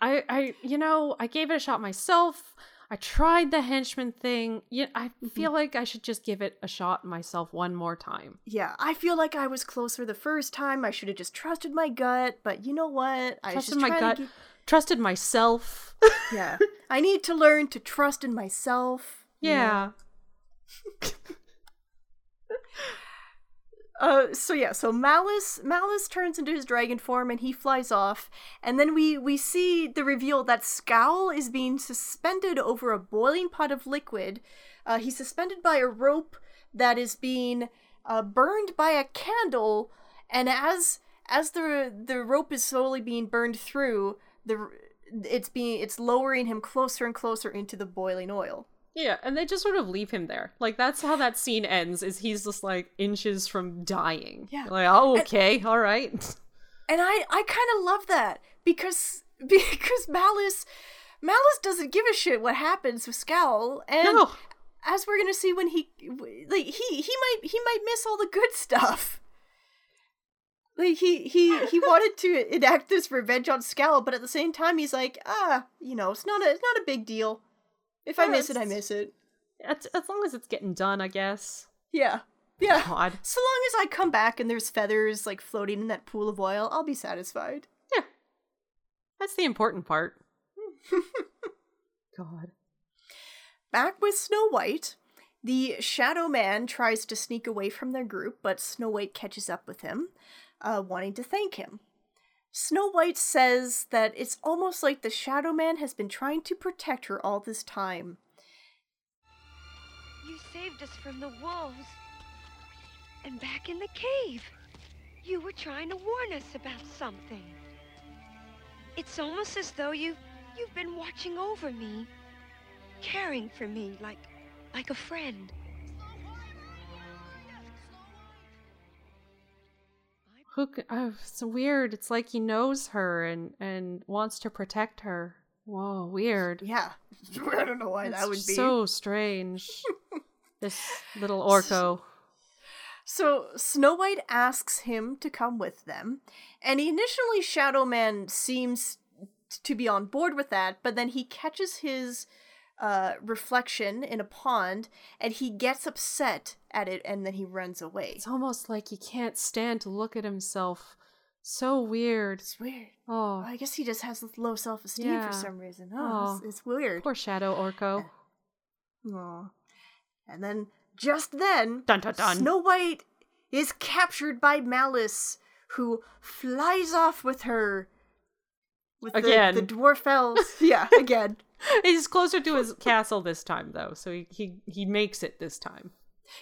I I you know, I gave it a shot myself. I tried the henchman thing. Yeah, I mm-hmm. feel like I should just give it a shot myself one more time. Yeah, I feel like I was closer the first time. I should have just trusted my gut, but you know what? I Trusted just my gut, gi- trusted myself. <laughs> yeah. I need to learn to trust in myself. know? yeah. <laughs> Uh, so yeah, so Maliss Maliss turns into his dragon form and he flies off, and then we we see the reveal that Scowl is being suspended over a boiling pot of liquid. Uh, he's suspended by a rope that is being uh, burned by a candle, and as as the the rope is slowly being burned through, the it's being it's lowering him closer and closer into the boiling oil. Yeah, and they just sort of leave him there. Like that's how that scene ends. Is he's just like inches from dying. Yeah. Like oh okay, all right. And I I kind of love that because <laughs> because Maliss Maliss doesn't give a shit what happens with Scowl and No. as we're going to see when he like he he might he might miss all the good stuff. Like he he he wanted to enact this revenge on Scowl, but at the same time he's like, ah, you know, it's not a it's not a big deal. If I miss it, I miss it. As, as long as it's getting done, I guess. Yeah. Yeah. God. So long as I come back and there's feathers like floating in that pool of oil, I'll be satisfied. Yeah. That's the important part. <laughs> God. Back with Snow White, the Shadow Man tries to sneak away from their group, but Snow White catches up with him, uh, wanting to thank him. Snow White says that it's almost like the Shadow Man has been trying to protect her all this time. You saved us from the wolves. And back in the cave, you were trying to warn us about something. It's almost as though you you've been watching over me, caring for me like like a friend. Who? c- Oh, it's weird. It's like he knows her and and wants to protect her. Whoa, weird. Yeah, <laughs> I don't know why that would be. so strange. this little Orko. So Snow White asks him to come with them, and initially Shadow Man seems to be on board with that, but then he catches his uh, reflection in a pond, and he gets upset at it, and then he runs away. It's almost like he can't stand to look at himself. So weird. It's weird. Oh, I guess he just has low self esteem Yeah. for some reason. Oh, Oh. it's, it's weird. poor Shadow Orko. Uh, Aw. And then, just then, Dun, dun, dun. Snow White is captured by Maliss, who flies off with her. With the- Again. The, Dwarfelles. <laughs> yeah, again. <laughs> He's closer to his <laughs> castle this time, though, so he he, he makes it this time.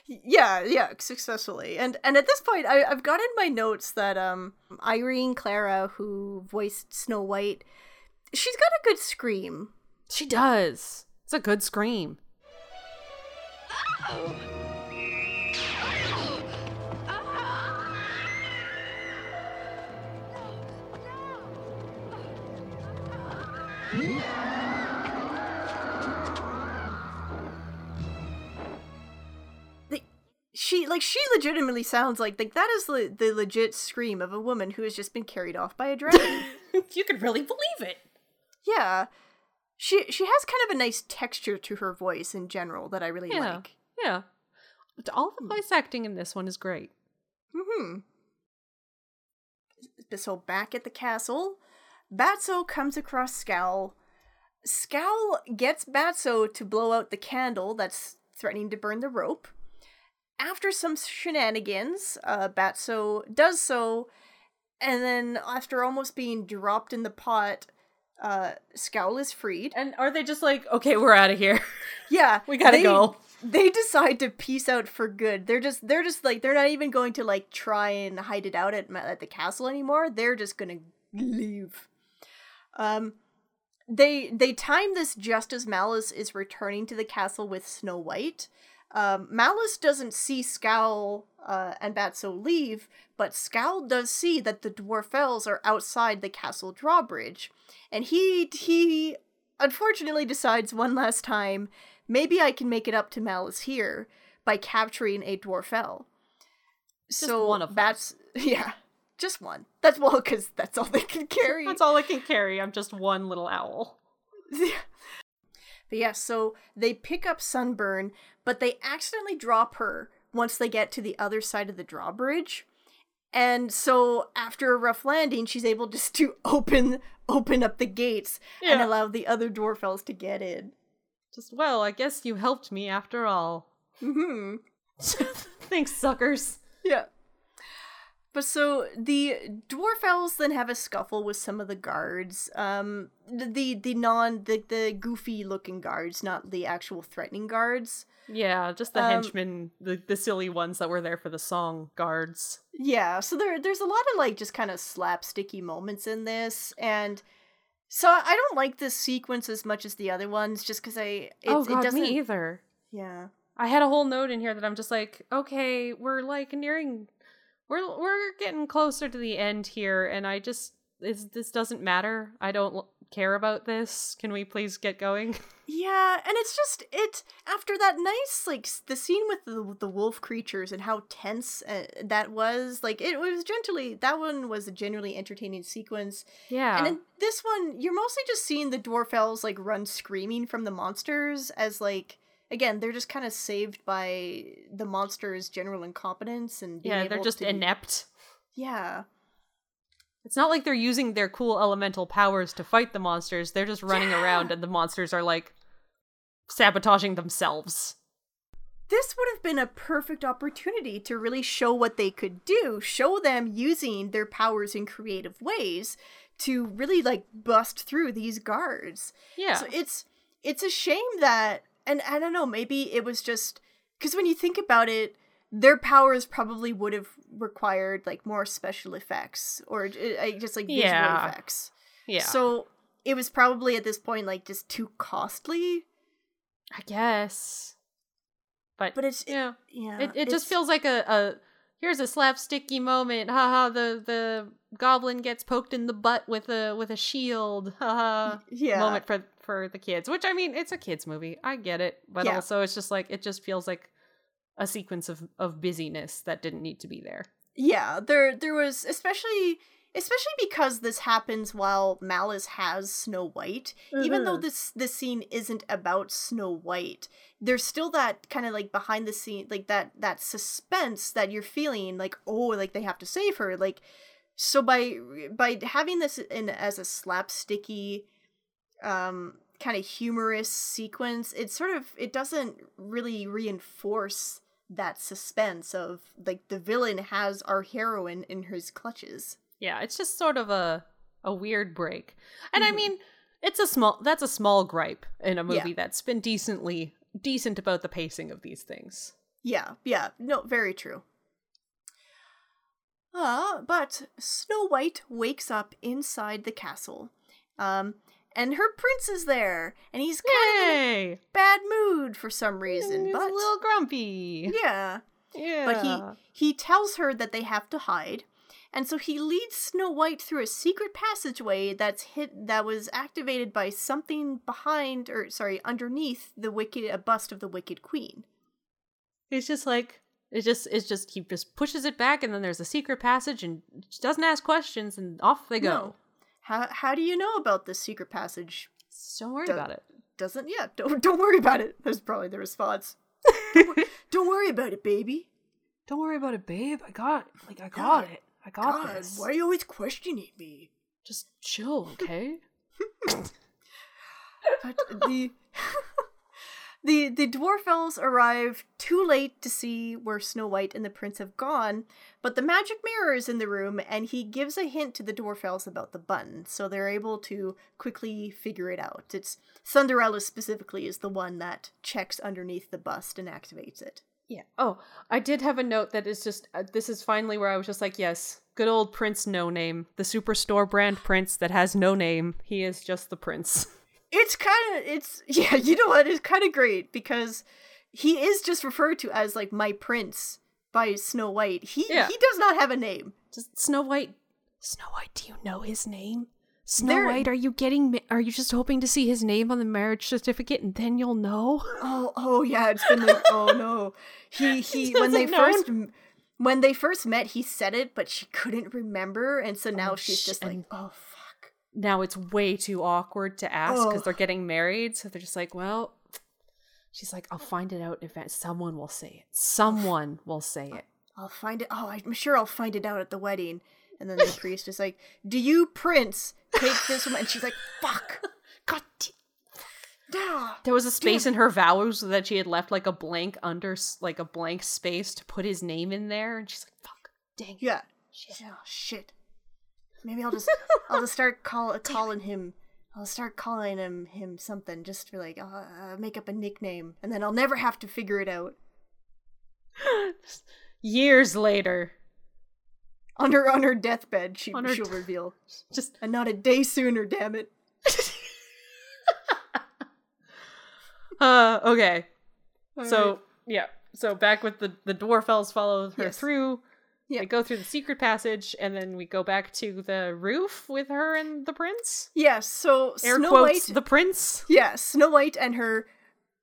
Yeah, yeah, successfully. And and at this point, I, I've got in my notes that um Irene Cara, who voiced Snow White, she's got a good scream. She does. It's a good scream. the, she like she legitimately sounds like like that is the, the legit scream of a woman who has just been carried off by a dragon. <laughs> you could really believe it. yeah. She she has kind of a nice texture to her voice in general that I really Yeah. like. Yeah. All the voice acting in this one is great. Mm-hmm. So back at the castle, Batso comes across Scowl. Scowl gets Batso to blow out the candle that's threatening to burn the rope. After some shenanigans, uh, Batso does so, and then after almost being dropped in the pot, uh, Scowl is freed. And are they just like, okay, we're out of here? <laughs> Yeah, We gotta they- go. They decide to peace out for good. They're just they're just like they're not even going to like try and hide it out at at the castle anymore. They're just gonna leave. Um, they they time this just as Maliss is returning to the castle with Snow White. Um, Maliss doesn't see Scowl uh, and Batso leave, but Scowl does see that the Dwarfelles are outside the castle drawbridge, and he he unfortunately decides one last time maybe I can make it up to Maliss here by capturing a Dwarfelle. so one of them. Bats, <laughs> yeah, just one. That's well, because that's all they can carry. That's all I can carry. I'm just one little owl. <laughs> But yeah, so they pick up Sunburn, but they accidentally drop her once they get to the other side of the drawbridge. And so after a rough landing, she's able just to <laughs> open open up the gates and allow the other Dwarfelles to get in. Just, well, I guess you helped me after all. hmm <laughs> Thanks, suckers. Yeah. But so the Dwarfelles then have a scuffle with some of the guards. Um, the the, the non the, the goofy looking guards, not the actual threatening guards. Yeah, just the Um, henchmen, the, the silly ones that were there for the song guards. Yeah, so there there's a lot of like just kind of slapsticky moments in this, and so I don't like this sequence as much as the other ones, just because I it, oh it god, doesn't. me either. Yeah, I had a whole note in here that I'm just like, okay, we're like nearing, we're we're getting closer to the end here, and I just it's, this doesn't matter. I don't care about this. Can we please get going? <laughs> yeah, and it's just it after that nice like the scene with the the wolf creatures and how tense uh, that was. Like it was gently that one was a genuinely entertaining sequence. Yeah. And in this one, you're mostly just seeing the Dwarfelles like run screaming from the monsters as like again, they're just kind of saved by the monsters' general incompetence and being yeah, they're just to- inept. Yeah. It's not like they're using their cool elemental powers to fight the monsters. They're just running around and the monsters are like sabotaging themselves. This would have been a perfect opportunity to really show what they could do, show them using their powers in creative ways to really like bust through these guards. Yeah. So it's it's a shame that and I don't know, maybe it was just cuz when you think about it, their powers probably would have required like more special effects or uh, just like visual Yeah. effects. Yeah. So it was probably at this point like just too costly. I guess. But But it's yeah. yeah. It it just feels like a, a here's a slapsticky moment. Haha, the the goblin gets poked in the butt with a with a shield. <laughs> Haha. yeah. Moment for for the kids. Which I mean, it's a kids movie. I get it. But Yeah. also it's just like it just feels like a sequence of of busyness that didn't need to be there. Yeah, there there was especially especially because this happens while Maliss has Snow White. Even though Mhm. this this scene isn't about Snow White, there's still that kind of like behind the scene like that that suspense that you're feeling like oh like they have to save her like so by by having this in as a slapsticky um kind of humorous sequence it sort of it doesn't really reinforce that suspense of like the villain has our heroine in his clutches Yeah, it's just sort of a a weird break. And I Mhm. mean, it's a small that's a small gripe in a Yeah. movie that's been decently decent about the pacing of these things. yeah yeah no very true uh but snow white wakes up inside the castle um and her prince is there and he's kind of in a bad mood for some reason mm, He's but a little grumpy. yeah Yeah. But he he tells her that they have to hide, and so he leads Snow White through a secret passageway that's hit that was activated by something behind or sorry underneath the wicked a bust of the Wicked Queen. It's just like it's just it's just he just pushes it back and then there's a secret passage and doesn't ask questions and off they go. No. How how do you know about this secret passage? Don't worry Do- about it. Doesn't yeah don't <laughs> don't worry about it. That's probably the response. don't, wor- <laughs> don't worry about it, baby. Don't worry about it, babe. I got like I got it. I got God, this. why are you always questioning me? Just chill, okay? <laughs> But the the the Dwarfelles arrive too late to see where Snow White and the prince have gone, but the magic mirror is in the room and he gives a hint to the Dwarfelles about the button, so they're able to quickly figure it out. It's Cinderella specifically is the one that checks underneath the bust and activates it. Yeah. Oh, I did have a note that is just uh, this is finally where I was just like, yes, good old Prince No Name, the superstore brand Prince that has no name. He is just the prince. <laughs> It's kind of it's <laughs> yeah, you know what? It's kind of great because he is just referred to as like my prince by Snow White. He Yeah. he does not have a name. Just Snow White. Snow White, do you know his name? Snow White, are you getting? Are you just hoping to see his name on the marriage certificate and then you'll know? Oh, oh yeah, it's been like, oh no. He <laughs> he when they know. first when they first met, he said it, but she couldn't remember, and so now Oh, she's sh- just like, oh. Now it's way too awkward to ask because they're getting married, so they're just like, well. She's like, I'll find it out in advance. Someone will say it. Someone will say it. I'll find it. Oh, I'm sure I'll find it out at the wedding. And then the <laughs> priest is like, "Do you, prince, take this woman?" And she's like, "Fuck, God, d- ah." There was a space in her vows that she had left like a blank under, like a blank space to put his name in there, and she's like, "Fuck, dang." Yeah, Shit. Oh, shit. Maybe I'll just I'll just start call <laughs> calling him. I'll start calling him him something just for like uh, uh, make up a nickname, and then I'll never have to figure it out. Years later. On her on her deathbed, she her she'll reveal, Just and not a day sooner. Damn it! <laughs> uh okay. so Alright. yeah. So back with the the Dwarfelles follow her Yes. through. Yeah. They go through the secret passage, and then we go back to the roof with her and the prince. Yes. So Air Snow quotes White, the prince. yeah, Snow White and her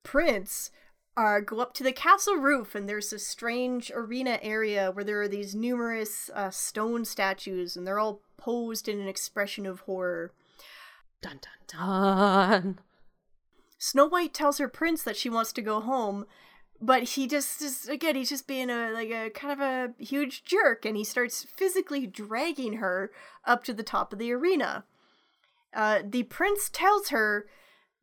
prince uh, go up to the castle roof, and there's a strange arena area where there are these numerous uh, stone statues, and they're all posed in an expression of horror. Dun dun dun. Snow White tells her prince that she wants to go home, but he just is again he's just being a like a kind of a huge jerk, and he starts physically dragging her up to the top of the arena. Uh, the prince tells her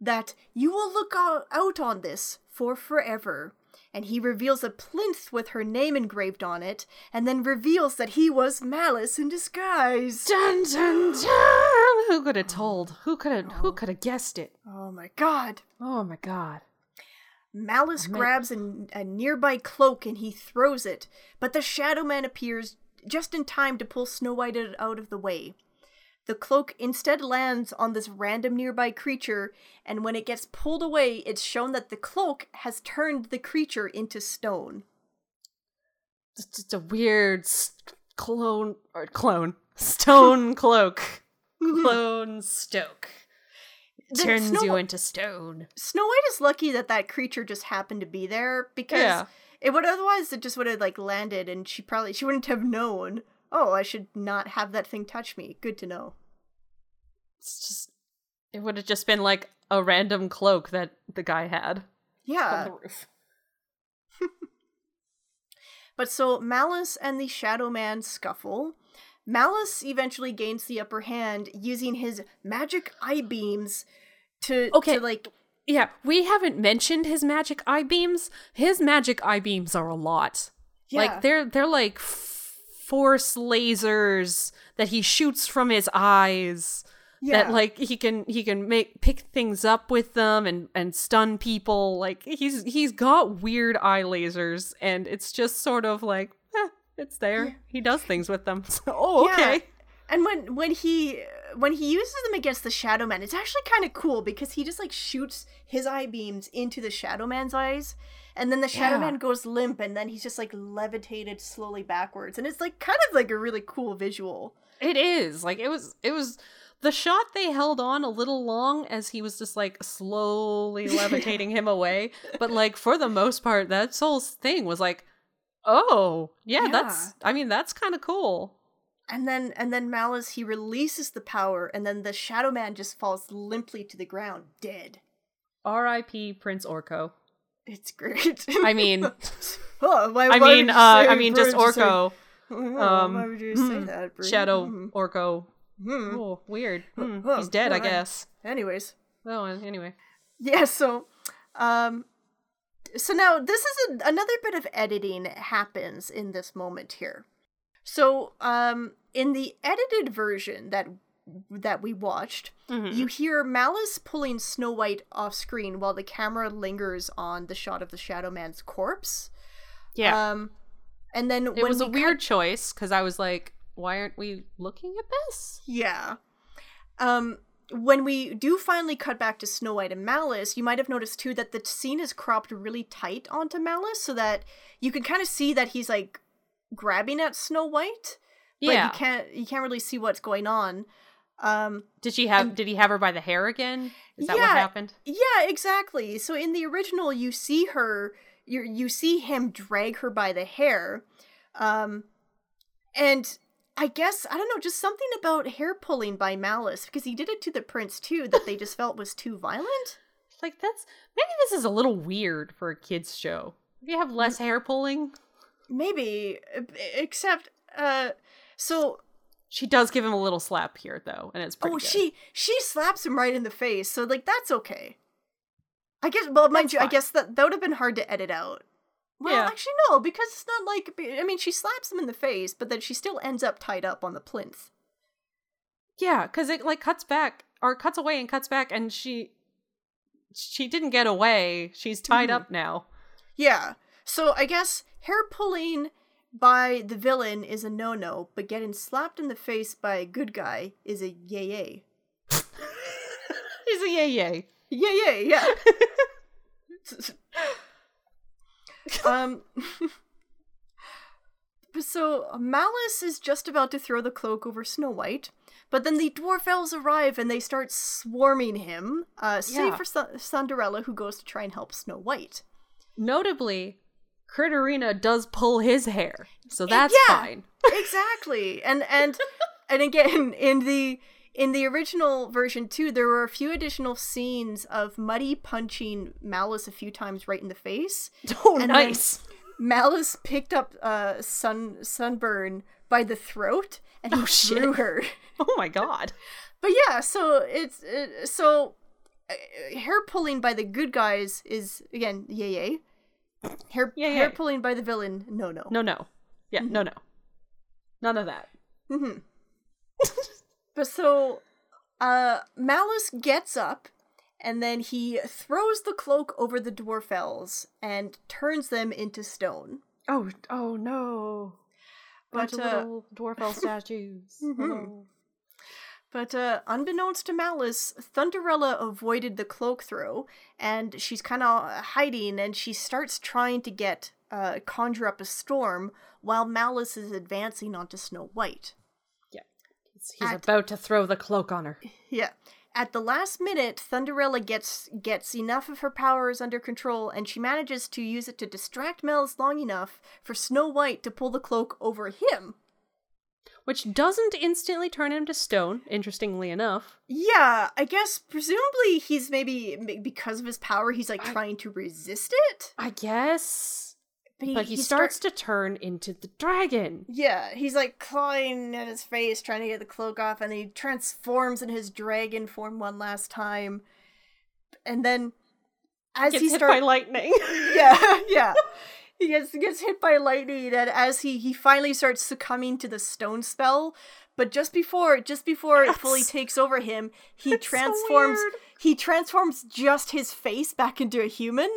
that you will look out on this for forever. And he reveals a plinth with her name engraved on it, and then reveals that he was Maliss in disguise. Dun dun dun. Who could have told? Who could have? Who could have guessed it? Oh my god. Oh my god. Maliss grabs a, a nearby cloak and he throws it, but the Shadow Man appears just in time to pull Snow White out- of the way. The cloak instead lands on this random nearby creature, and when it gets pulled away, it's shown that the cloak has turned the creature into stone. It's just a weird s- clone or clone stone cloak. <laughs> Clone Stoke The turns Snow you into stone. Snow White is lucky that that creature just happened to be there because Yeah. it would otherwise it just would have like landed and she probably she wouldn't have known. Oh, I should not have that thing touch me. Good to know. It's just it would have just been like a random cloak that the guy had Yeah. on the roof. <laughs> But so Maliss and the Shadow Man scuffle. Maliss eventually gains the upper hand using his magic eye beams to Okay. to like Yeah, we haven't mentioned his magic eye beams. His magic eye beams are a lot. Yeah. Like they're they're like f- force lasers that he shoots from his eyes. Yeah. That like he can he can make pick things up with them and and stun people. Like he's he's got weird eye lasers and it's just sort of like eh, it's there. He does things with them. So, <laughs> oh Yeah. okay. And when when he when he uses them against the Shadow Man, it's actually kind of cool because he just like shoots his eye beams into the Shadow Man's eyes, and then the Shadow Yeah. Man goes limp, and then he's just like levitated slowly backwards, and it's like kind of like a really cool visual. It is. Like it was it was the shot they held on a little long as he was just like slowly <laughs> levitating him away. But like for the most part, that whole thing was like, oh, yeah, that's I mean, that's kind of cool. And then and then Maliss he releases the power, and then the Shadow Man just falls limply to the ground, dead. R.I.P. Prince Orko. It's great. <laughs> I mean, <laughs> oh, why, I why mean, uh, I mean, just <laughs> why would you say- Orko. Um, why would you say hmm, that? Brie? Shadow Hmm. Orko. Hmm. Oh, weird. Huh, He's dead, I guess. Anyways, Oh, anyway. yeah. So, um, so now this is a, another bit of editing happens in this moment here. So, um, in the edited version that that we watched, Mhm. you hear Maliss pulling Snow White off screen while the camera lingers on the shot of the Shadow Man's corpse. Yeah. Um, and then it was a we weird cut- choice because I was like, why aren't we looking at this? Yeah. Um, when we do finally cut back to Snow White and Maliss, you might have noticed too that the scene is cropped really tight onto Maliss so that you can kind of see that he's like grabbing at Snow White. But Yeah. you can't you can't really see what's going on. Um Did she have? did he have her by the hair again? Is that what Yeah. happened? Yeah, exactly. So in the original you see her you you see him drag her by the hair. Um and I guess I don't know, just something about hair pulling by Maliss because he did it to the prince too that they just felt was too violent. <laughs> Like that's maybe this is a little weird for a kids show. If you have less hair pulling, Maybe except uh so she does give him a little slap here though, and it's pretty. oh good. she she slaps him right in the face. So like that's okay. I guess well mind That's you, I guess that that would have been hard to edit out. Well, Yeah. actually, no, because it's not like. I mean, she slaps him in the face, but then she still ends up tied up on the plinth. Yeah, because it like cuts back or cuts away and cuts back, and she she didn't get away. She's tied Mhm. up now. Yeah. So I guess hair pulling by the villain is a no no, but getting slapped in the face by a good guy is a yay yay. He's <laughs> a yay yay. Yay yay, yeah. <laughs> um <laughs> so Maliss is just about to throw the cloak over Snow White, but then the Dwarfelles arrive and they start swarming him, uh, save Yeah. for Sa- Cinderella, who goes to try and help Snow White. Notably, Critterina does pull his hair, so that's yeah. fine. <laughs> exactly and and and again in the in the original version too there were a few additional scenes of muddy punching Maliss a few times right in the face <laughs> Oh, And nice. Maliss picked up uh sun sunburn by the throat and he Oh, shit. threw her <laughs> Oh my god. but yeah so it's uh, so uh, hair pulling by the good guys is again yay yay hair, Yay, hair yay. pulling by the villain no no No, no. Yeah, no, no. None of that. Mm-hmm. <laughs> but so, uh, Maliss gets up, and then he throws the cloak over the Dwarfelles and turns them into stone. Oh, oh no. Bunch But, of uh, little Dwarfelle <laughs> statues. Mhm. Oh. But uh, unbeknownst to Maliss, Thunderella avoided the cloak throw, and she's kind of hiding, and she starts trying to get uh, conjure up a storm while Maliss is advancing onto Snow White. He's, At- about to throw the cloak on her. Yeah. At the last minute, Thunderella gets gets enough of her powers under control, and she manages to use it to distract Maliss long enough for Snow White to pull the cloak over him. Which doesn't instantly turn him to stone, interestingly enough. Yeah, I guess presumably he's maybe because of his power, he's like trying to resist it. I guess. But But he, starts to turn into the dragon. Yeah, he's like clawing at his face, trying to get the cloak off, and he transforms in his dragon form one last time. And then, as he hit starts, by lightning. <laughs> yeah, <laughs> yeah, he gets gets hit by lightning, and as he he finally starts succumbing to the stone spell. But just before, just before it fully takes over him, he It's so transforms. weird. he transforms just his face back into a human.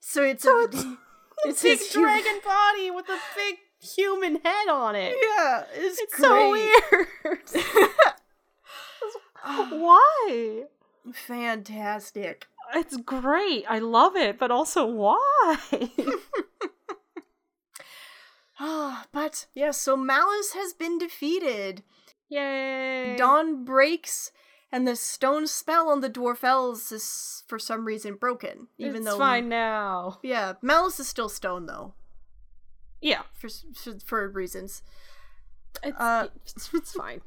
So it's So a, it's- <laughs> it's big dragon body with a big human head on it. Yeah, it's, It's so weird. <laughs> <laughs> Why? Fantastic. It's great. I love it, but also why? Ah, <laughs> <sighs> but yeah, so Maliss has been defeated. Yay. Dawn breaks, and the stone spell on the Dwarfelles is for some reason broken. Even it's though fine now. yeah, Maliss is still stone though, Yeah. for for, for reasons. It's, Uh, it's, it's <laughs> fine.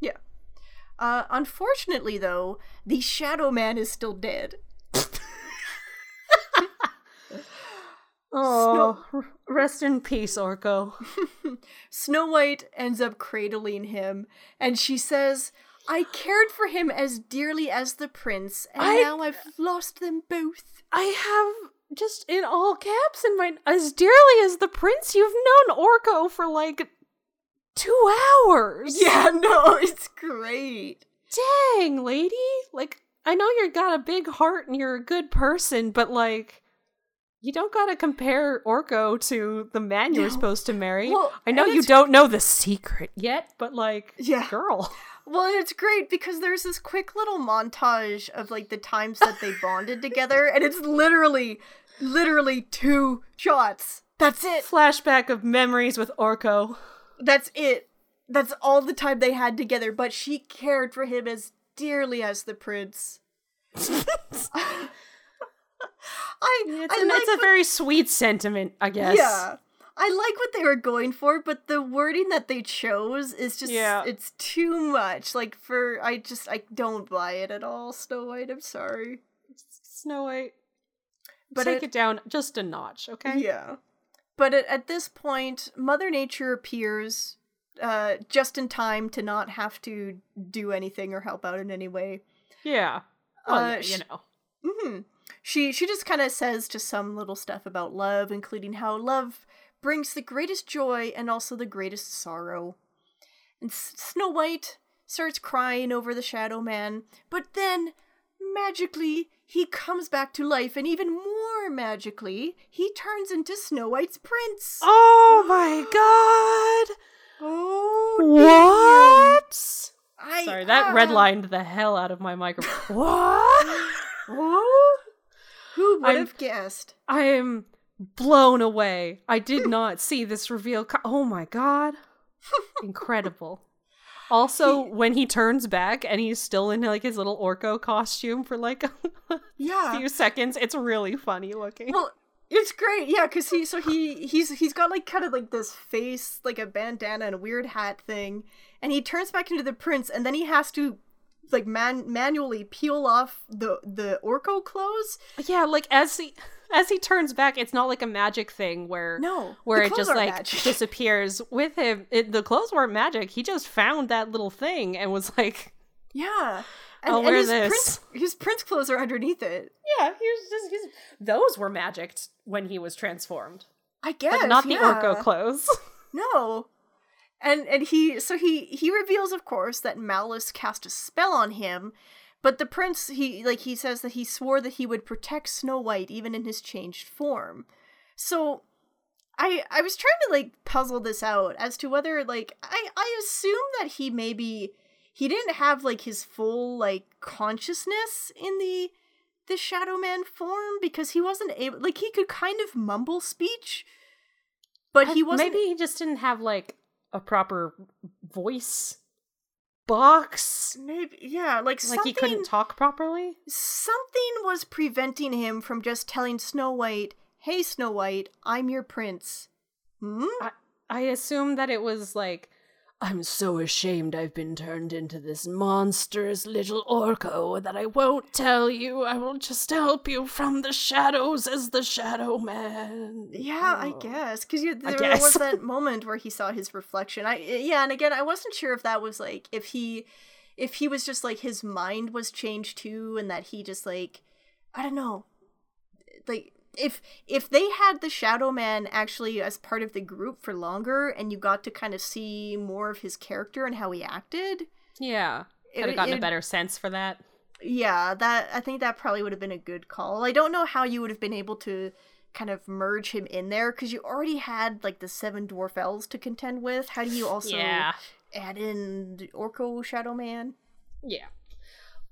Yeah. Uh, unfortunately, though, the Shadow Man is still dead. <laughs> Oh, r- rest in peace, Orko. <laughs> Snow White ends up cradling him, and she says, I cared for him as dearly as the prince, and I- now I've lost them both. I have just in all caps in my as dearly as the prince. You've known Orko for like two hours. <laughs> Yeah, no, it's great. Dang, lady. Like, I know you've got a big heart and you're a good person, but like, you don't gotta compare Orko to the man you're supposed to marry. Well, I know you don't know the secret yet, but like, Yeah. girl. <laughs> Well, and it's great because there's this quick little montage of like the times that they <laughs> bonded together, and it's literally, literally two shots. That's it. Flashback of memories with Orko. That's it. That's all the time they had together, but she cared for him as dearly as the prince. <laughs> <laughs> I, It's, I an, like it's a very sweet sentiment, I guess. Yeah. I like what they were going for, but the wording that they chose is just Yeah. it's too much. Like for I just I don't buy it at all, Snow White, I'm sorry. Snow White. But Take it- it, down just a notch, okay? Yeah. But at, at this point, Mother Nature appears uh just in time to not have to do anything or help out in any way. Yeah. Well, Uh, yeah, you know. hmm she she just kind of says just some little stuff about love, including how love brings the greatest joy and also the greatest sorrow. And S- Snow White starts crying over the Shadow Man, but then magically he comes back to life, and even more magically, he turns into Snow White's prince. Oh my god! Oh, What? I, Sorry, that ah. redlined the hell out of my microphone. what? Oh, who would I'm- have guessed? I am blown away. I did not see this reveal. Co- oh my god. <laughs> Incredible. Also, when he turns back and he's still in like his little Orko costume for like <laughs> a Yeah. few seconds, it's really funny looking. Well, it's great, yeah, because he so he he's he's got like kind of like this face, like a bandana and a weird hat thing, and he turns back into the prince, and then he has to like man manually peel off the the Orko clothes. yeah, like as he as he turns back, it's not like a magic thing where No, where it just like magic. <laughs> disappears with him. It, the clothes weren't magic. He just found that little thing and was like, Yeah, and, I'll and wear his this. prince his prince clothes are underneath it. "Yeah, here's just he's, those were magicked when he was transformed, I guess, but not the yeah. Orko clothes." <laughs> No. And and he so he he reveals of course that Maliss cast a spell on him, but the prince he like he says that he swore that he would protect Snow White even in his changed form. So I I was trying to like puzzle this out as to whether like I I assume that he maybe he didn't have like his full like consciousness in the the Shadow Man form because he wasn't able like he could kind of mumble speech but he wasn't Maybe he just didn't have like a proper voice box. Maybe yeah, like Like he couldn't talk properly. Something was preventing him from just telling Snow White, "Hey, Snow White, I'm your prince." Hmm. I, I assume that it was like, I'm so ashamed I've been turned into this monstrous little Orko that I won't tell you. I will just help you from the shadows as the Shadow Man. Yeah, I Oh. guess because I there guess. was that <laughs> moment where he saw his reflection. I eh, yeah, and again, I wasn't sure if that was like if he, if he was just like his mind was changed too, and that he just like, I don't know, like if if they had the Shadow Man actually as part of the group for longer, and you got to kind of see more of his character and how he acted. Yeah. It- Could have gotten it- a better sense for that. Yeah, that I think that probably would have been a good call. I don't know how you would have been able to kind of merge him in there because you already had like the seven Dwarfelles to contend with. How do you also Yeah. add in the Orko Shadow Man? Yeah.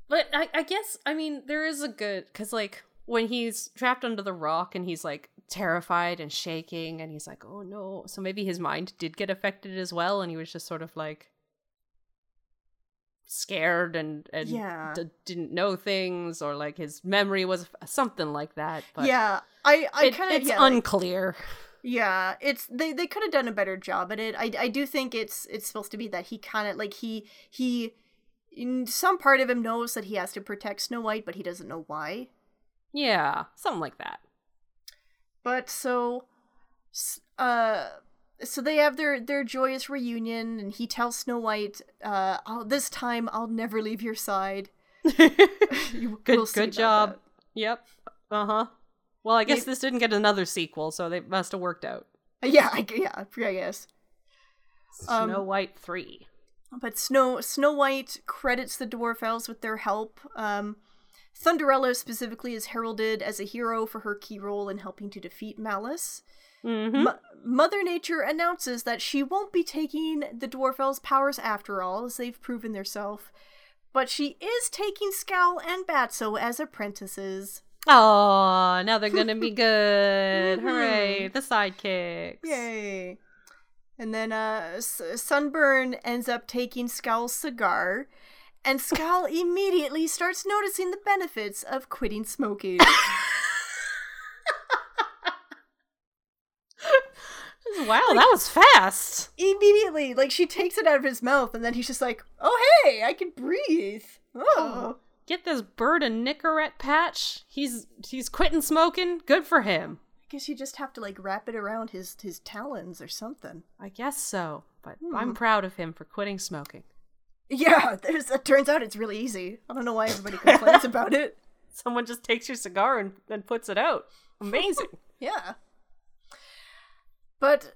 But I, I guess, I mean, there is a good, because, like, when he's trapped under the rock and he's, like, terrified and shaking and he's like, oh no. So maybe his mind did get affected as well and he was just sort of, like, scared and, and Yeah. d- didn't know things or, like, his memory was something like that. But yeah, I I it- kind of it's yeah, like- unclear. Yeah, it's they they could have done a better job at it. I I do think it's it's supposed to be that he kind of like he he in some part of him knows that he has to protect Snow White, but he doesn't know why. Yeah, something like that. But so, uh, so they have their their joyous reunion, and he tells Snow White, uh, I'll, "This time, I'll never leave your side." <laughs> You- <laughs> Good good job. Yep. Uh-huh. Well, I guess Maybe- this didn't get another sequel, so they must have worked out. Yeah, I, yeah, I guess. Um, Snow White 3. But Snow Snow White credits the Dwarfelles with their help. Um, Thunderella specifically is heralded as a hero for her key role in helping to defeat Maliss. Mm-hmm. Mo- Mother Nature announces that she won't be taking the Dwarfelles' powers after all, as they've proven themselves. But she is taking Scowl and Batso as apprentices. Oh, now they're gonna be <laughs> good. Mhm. Hooray, the sidekicks. Yay! And then uh, S- Sunburn ends up taking Scowl's cigar, and Scowl <laughs> immediately starts noticing the benefits of quitting smoking. <laughs> Wow, that was fast. immediately, like she takes it out of his mouth, and then he's just like, "Oh hey, I can breathe." Oh, Get this bird a Nicorette patch. He's he's quitting smoking. Good for him. I guess you just have to like wrap it around his his talons or something. I guess so. But Hmm. I'm proud of him for quitting smoking. Yeah, there's. It turns out it's really easy. I don't know why everybody complains <laughs> about it. Someone just takes your cigar and, and puts it out. Amazing. <laughs> Yeah. But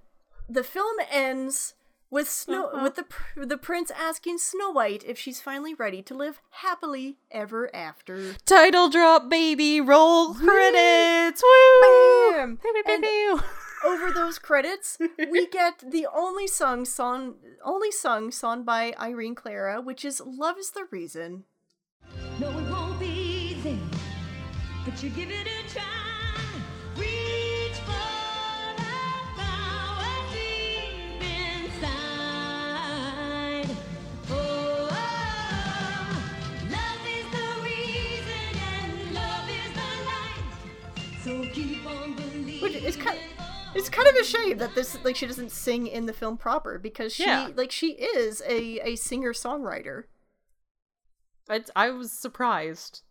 the film ends with Snow Uh-huh. with the pr- the prince asking Snow White if she's finally ready to live happily ever after. Title drop, baby. Roll credits. Woo! Bam! Pew, pew, pew, And pew. Over those credits, we <laughs> get the only song song only sung sung by Irene Cara, which is "Love Is the Reason." No, it won't be easy, but you give it a try. Reach for the power deep inside. Oh, oh love is the reason and love is the light. So keep on believing. Which is kind it's kind of a shame that this like she doesn't sing in the film proper because she Yeah. like she is a a singer songwriter. I, I was surprised,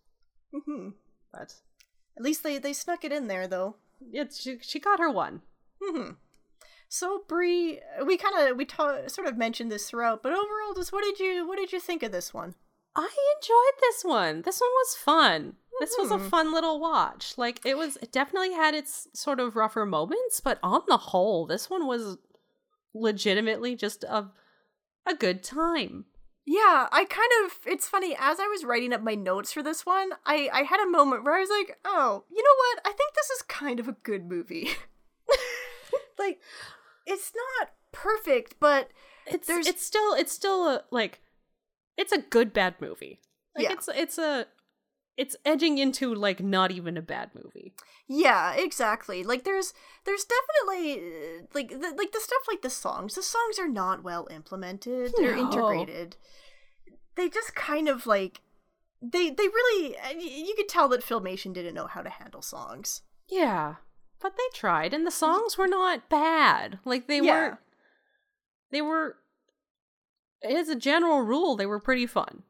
Mm-hmm. but At least they they snuck it in there though. yeah, she she got her one. Mm-hmm. So Brie, we kind of we ta- sort of mentioned this throughout, but overall, just what did you what did you think of this one? I enjoyed this one. This one was fun. This was a Mhm. fun little watch. Like it was it definitely had its sort of rougher moments, but on the whole, this one was legitimately just a a good time. Yeah, I kind of it's funny as I was writing up my notes for this one, I I had a moment where I was like, "Oh, you know what? I think this is kind of a good movie." <laughs> like it's not perfect, but It's There's- it's still it's still a like it's a good bad movie. Like Yeah. it's it's a it's edging into like not even a bad movie. Yeah, exactly. Like there's there's definitely uh, like the, like the stuff like the songs. The songs are not well implemented. They're integrated. They just kind of like they they really uh, you could tell that Filmation didn't know how to handle songs. Yeah. But they tried and the songs were not bad. Like they Yeah. weren't they were as a general rule, they were pretty fun.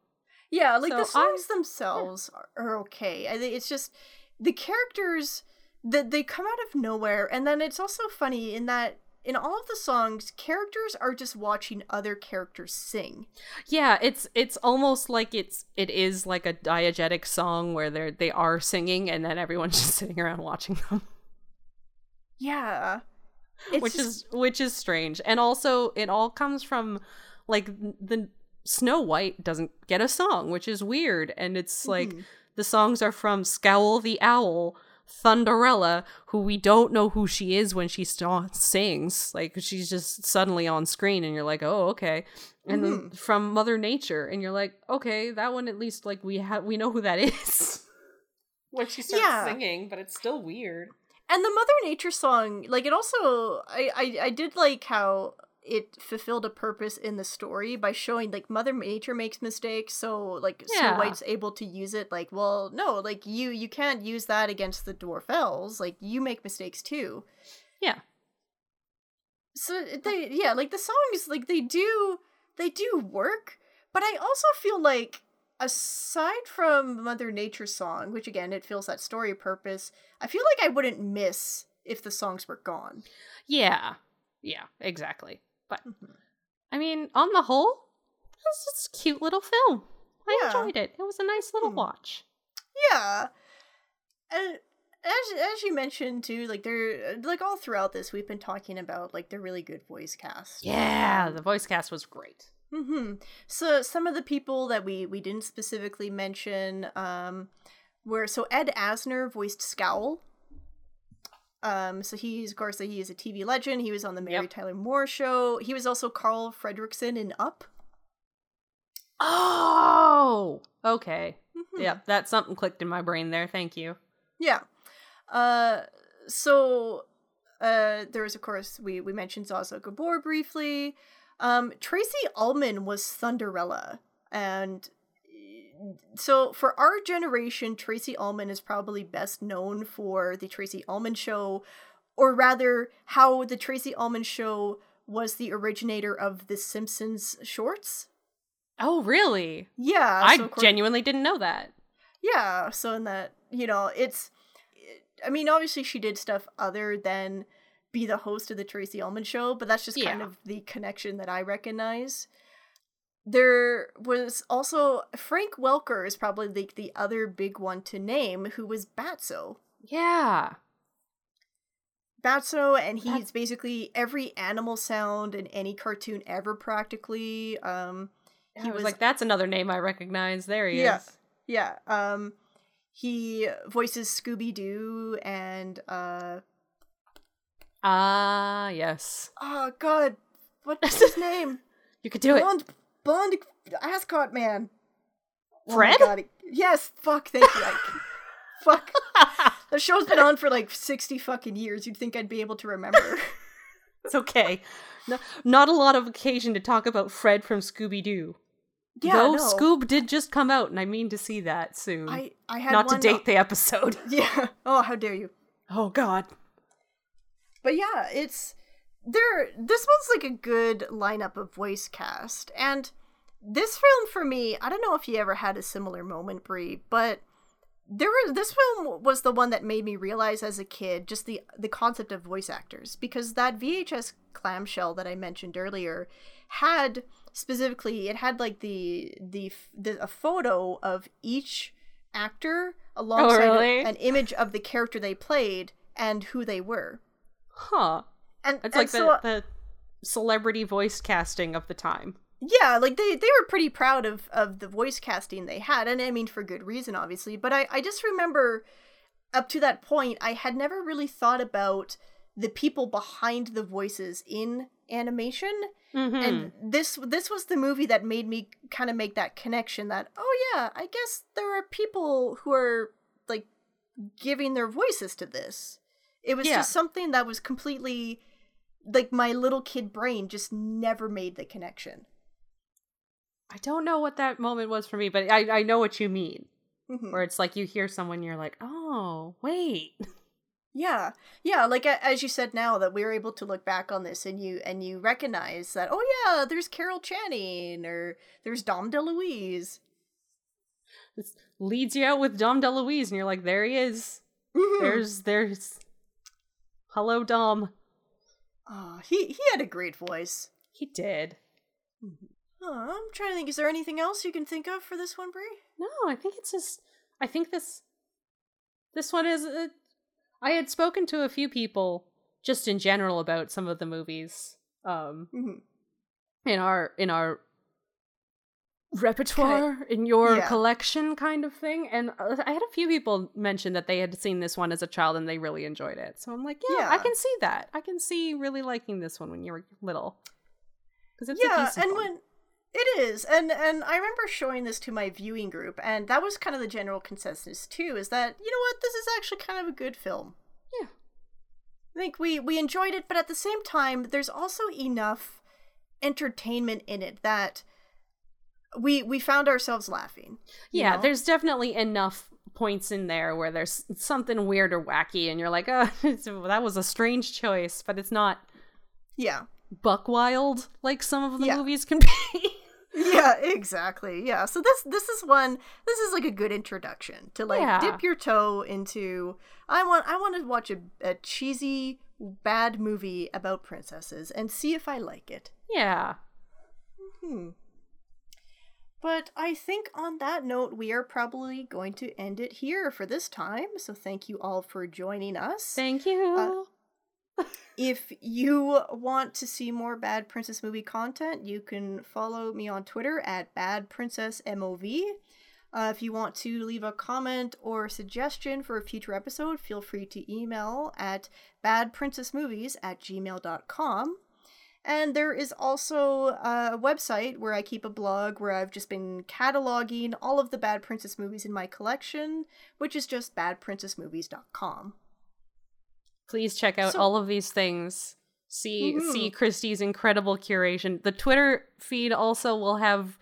Yeah, like the So I- songs themselves are, are okay. I think it's just the characters that they come out of nowhere, and then it's also funny in that in all of the songs, characters are just watching other characters sing. Yeah, it's it's almost like it's it is like a diegetic song where they're they are singing and then everyone's <laughs> just sitting around watching them. Yeah, which just- is which is strange. And also it all comes from like the Snow White doesn't get a song, which is weird. And it's like Mhm. the songs are from Scowl the Owl, Thunderella, who we don't know who she is when she st- sings. Like she's just suddenly on screen, and you're like, oh, okay. And then from Mother Nature, and you're like, okay, that one at least like we have we know who that <laughs> is. when she starts Yeah. singing, but it's still weird. and the Mother Nature song, like it also, I, I I did like how it fulfilled a purpose in the story by showing like Mother Nature makes mistakes, so like Snow White's able to use it. Like, well, no, like you you can't use that against the Dwarfelles. Like you make mistakes too. Yeah. So they yeah, like the songs like they do they do work, but I also feel like aside from Mother Nature's song, which again it fills that story purpose, I feel like I wouldn't miss if the songs were gone. Yeah. Yeah, exactly. But Mm-hmm. I mean, on the whole, it was just a cute little film. I Yeah. enjoyed it. It was a nice little Hmm. watch. Yeah. And as as you mentioned too, like they're like all throughout this we've been talking about like the really good voice cast. Yeah, the voice cast was great. hmm So some of the people that we we didn't specifically mention um were so Ed Asner voiced Scowl. Um, so he's of course he is a TV legend. He was on the Mary Yep. Tyler Moore show. He was also Carl Fredricksen in Up. Oh, okay. Mhm. Yeah, that something clicked in my brain there. Thank you. Yeah. Uh so uh there was of course we we mentioned Zsa Zsa Gabor briefly. Um Tracey Ullman was Thunderella and so for our generation Tracey Ullman is probably best known for the Tracey Ullman show or rather how the Tracey Ullman show was the originator of the Simpsons shorts. Oh, really? Yeah, I so course- genuinely didn't know that. yeah, so in that, you know, it's I mean, obviously she did stuff other than be the host of the Tracey Ullman show, but that's just kind of the connection that I recognize. There was also Frank Welker is probably the, the other big one to name, who was Batso. Yeah. Batso, and he's basically every animal sound in any cartoon ever, practically. Um, He was like, that's another name I recognize. There he yeah, is. yeah. Um, he voices Scooby Doo and uh, Ah, yes. oh god, what's his name? <laughs> You could do it. Blonde, blonde ascot man. Oh Fred? God, yes, fuck, thank you. I, fuck. <laughs> The show's been on for like 60 fucking years. You'd think I'd be able to remember. <laughs> It's okay. No, not a lot of occasion to talk about Fred from Scooby Doo. Yeah, Though no. Scoob did just come out, and I mean to see that soon. I, I had not to one uh, date the episode. <laughs> Yeah. Oh, how dare you. Oh God. But yeah, it's there. This one's like a good lineup of voice cast, and this film for me, I don't know if you ever had a similar moment, Brie, but there was this film was the one that made me realize as a kid just the the concept of voice actors because that VHS clamshell that I mentioned earlier had specifically it had like the the, the a photo of each actor alongside a- really? an image of the character they played and who they were. Huh. And It's and like so, the, the celebrity voice casting of the time. yeah like they they were pretty proud of of the voice casting they had and i mean for good reason obviously but i i just remember up to that point i had never really thought about the people behind the voices in animation Mm-hmm. and this this was the movie that made me kind of make that connection that oh yeah i guess there are people who are like giving their voices to this it was Yeah. just something that was completely like my little kid brain just never made the connection I don't know what that moment was for me, but I, I know what you mean. Mhm. Where it's like you hear someone, you're like, oh, wait. <laughs> Yeah, yeah. Like as you said now that we're able to look back on this and you and you recognize that oh yeah, there's Carol Channing or there's Dom DeLuise. This leads you out with Dom DeLuise, and you're like, there he is. Mhm. There's, there's. Hello, Dom. Oh, he he had a great voice. He did. Oh, I'm trying to think. Is there anything else you can think of for this one, Brie? No, I think it's just. I think this. This one is. Uh, I had spoken to a few people just in general about some of the movies. Um, Mhm. in our in our repertoire in your yeah. collection kind of thing and uh, i had a few people mention that they had seen this one as a child and they really enjoyed it so i'm like yeah, i can see that i can see really liking this one when you were little because it's yeah, and one. when it is, and and I remember showing this to my viewing group, and that was kind of the general consensus too. Is that you know what this is actually kind of a good film. Yeah. I think we we enjoyed it, but at the same time, there's also enough entertainment in it that we we found ourselves laughing. yeah know? there's definitely enough points in there where there's something weird or wacky and you're like oh <laughs> that was a strange choice but it's not yeah buck wild like some of the Yeah. movies can <laughs> be yeah exactly yeah so this this is one this is like a good introduction to like Yeah. dip your toe into i want i want to watch a, a cheesy bad movie about princesses and see if i like it yeah hmm but i think on that note we are probably going to end it here for this time so thank you all for joining us thank you <laughs> if you want to see more Bad Princess movie content, you can follow me on Twitter at Bad Princess MOV. Uh, if you want to leave a comment or suggestion for a future episode, feel free to email at badprincessmovies at gmail.com. And there is also a website where I keep a blog where I've just been cataloging all of the Bad Princess movies in my collection, which is just badprincessmovies.com. please check out So- all of these things see Mhm. see christie's incredible curation the twitter feed also will have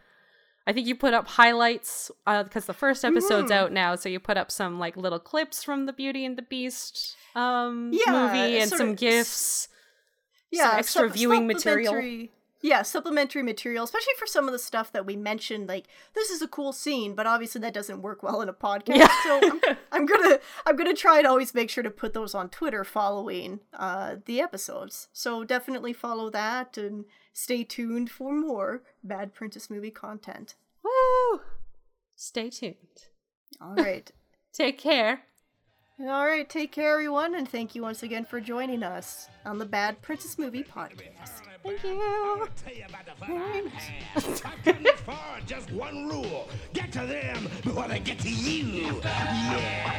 i think you put up highlights because the first episode's Mhm. out now so you put up some like little clips from the beauty and the beast um Yeah, movie and some of gifts yeah, extra sup- viewing material yeah, supplementary material, especially for some of the stuff that we mentioned. Like, this is a cool scene, but obviously that doesn't work well in a podcast. Yeah. so I'm, <laughs> I'm gonna I'm gonna try and always make sure to put those on Twitter following uh, the episodes. So definitely follow that and stay tuned for more Bad Princess movie content. Woo! Stay tuned. All right. <laughs> Take care. All right, take care, everyone, and thank you once again for joining us on the Bad Princess Movie Podcast. Thank you. I just one rule. Get to them before they get to you. Yeah.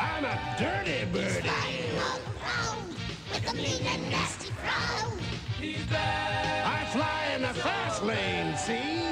I'm a dirty birdie. With a mean and nasty frown. I fly in the fast lane, see?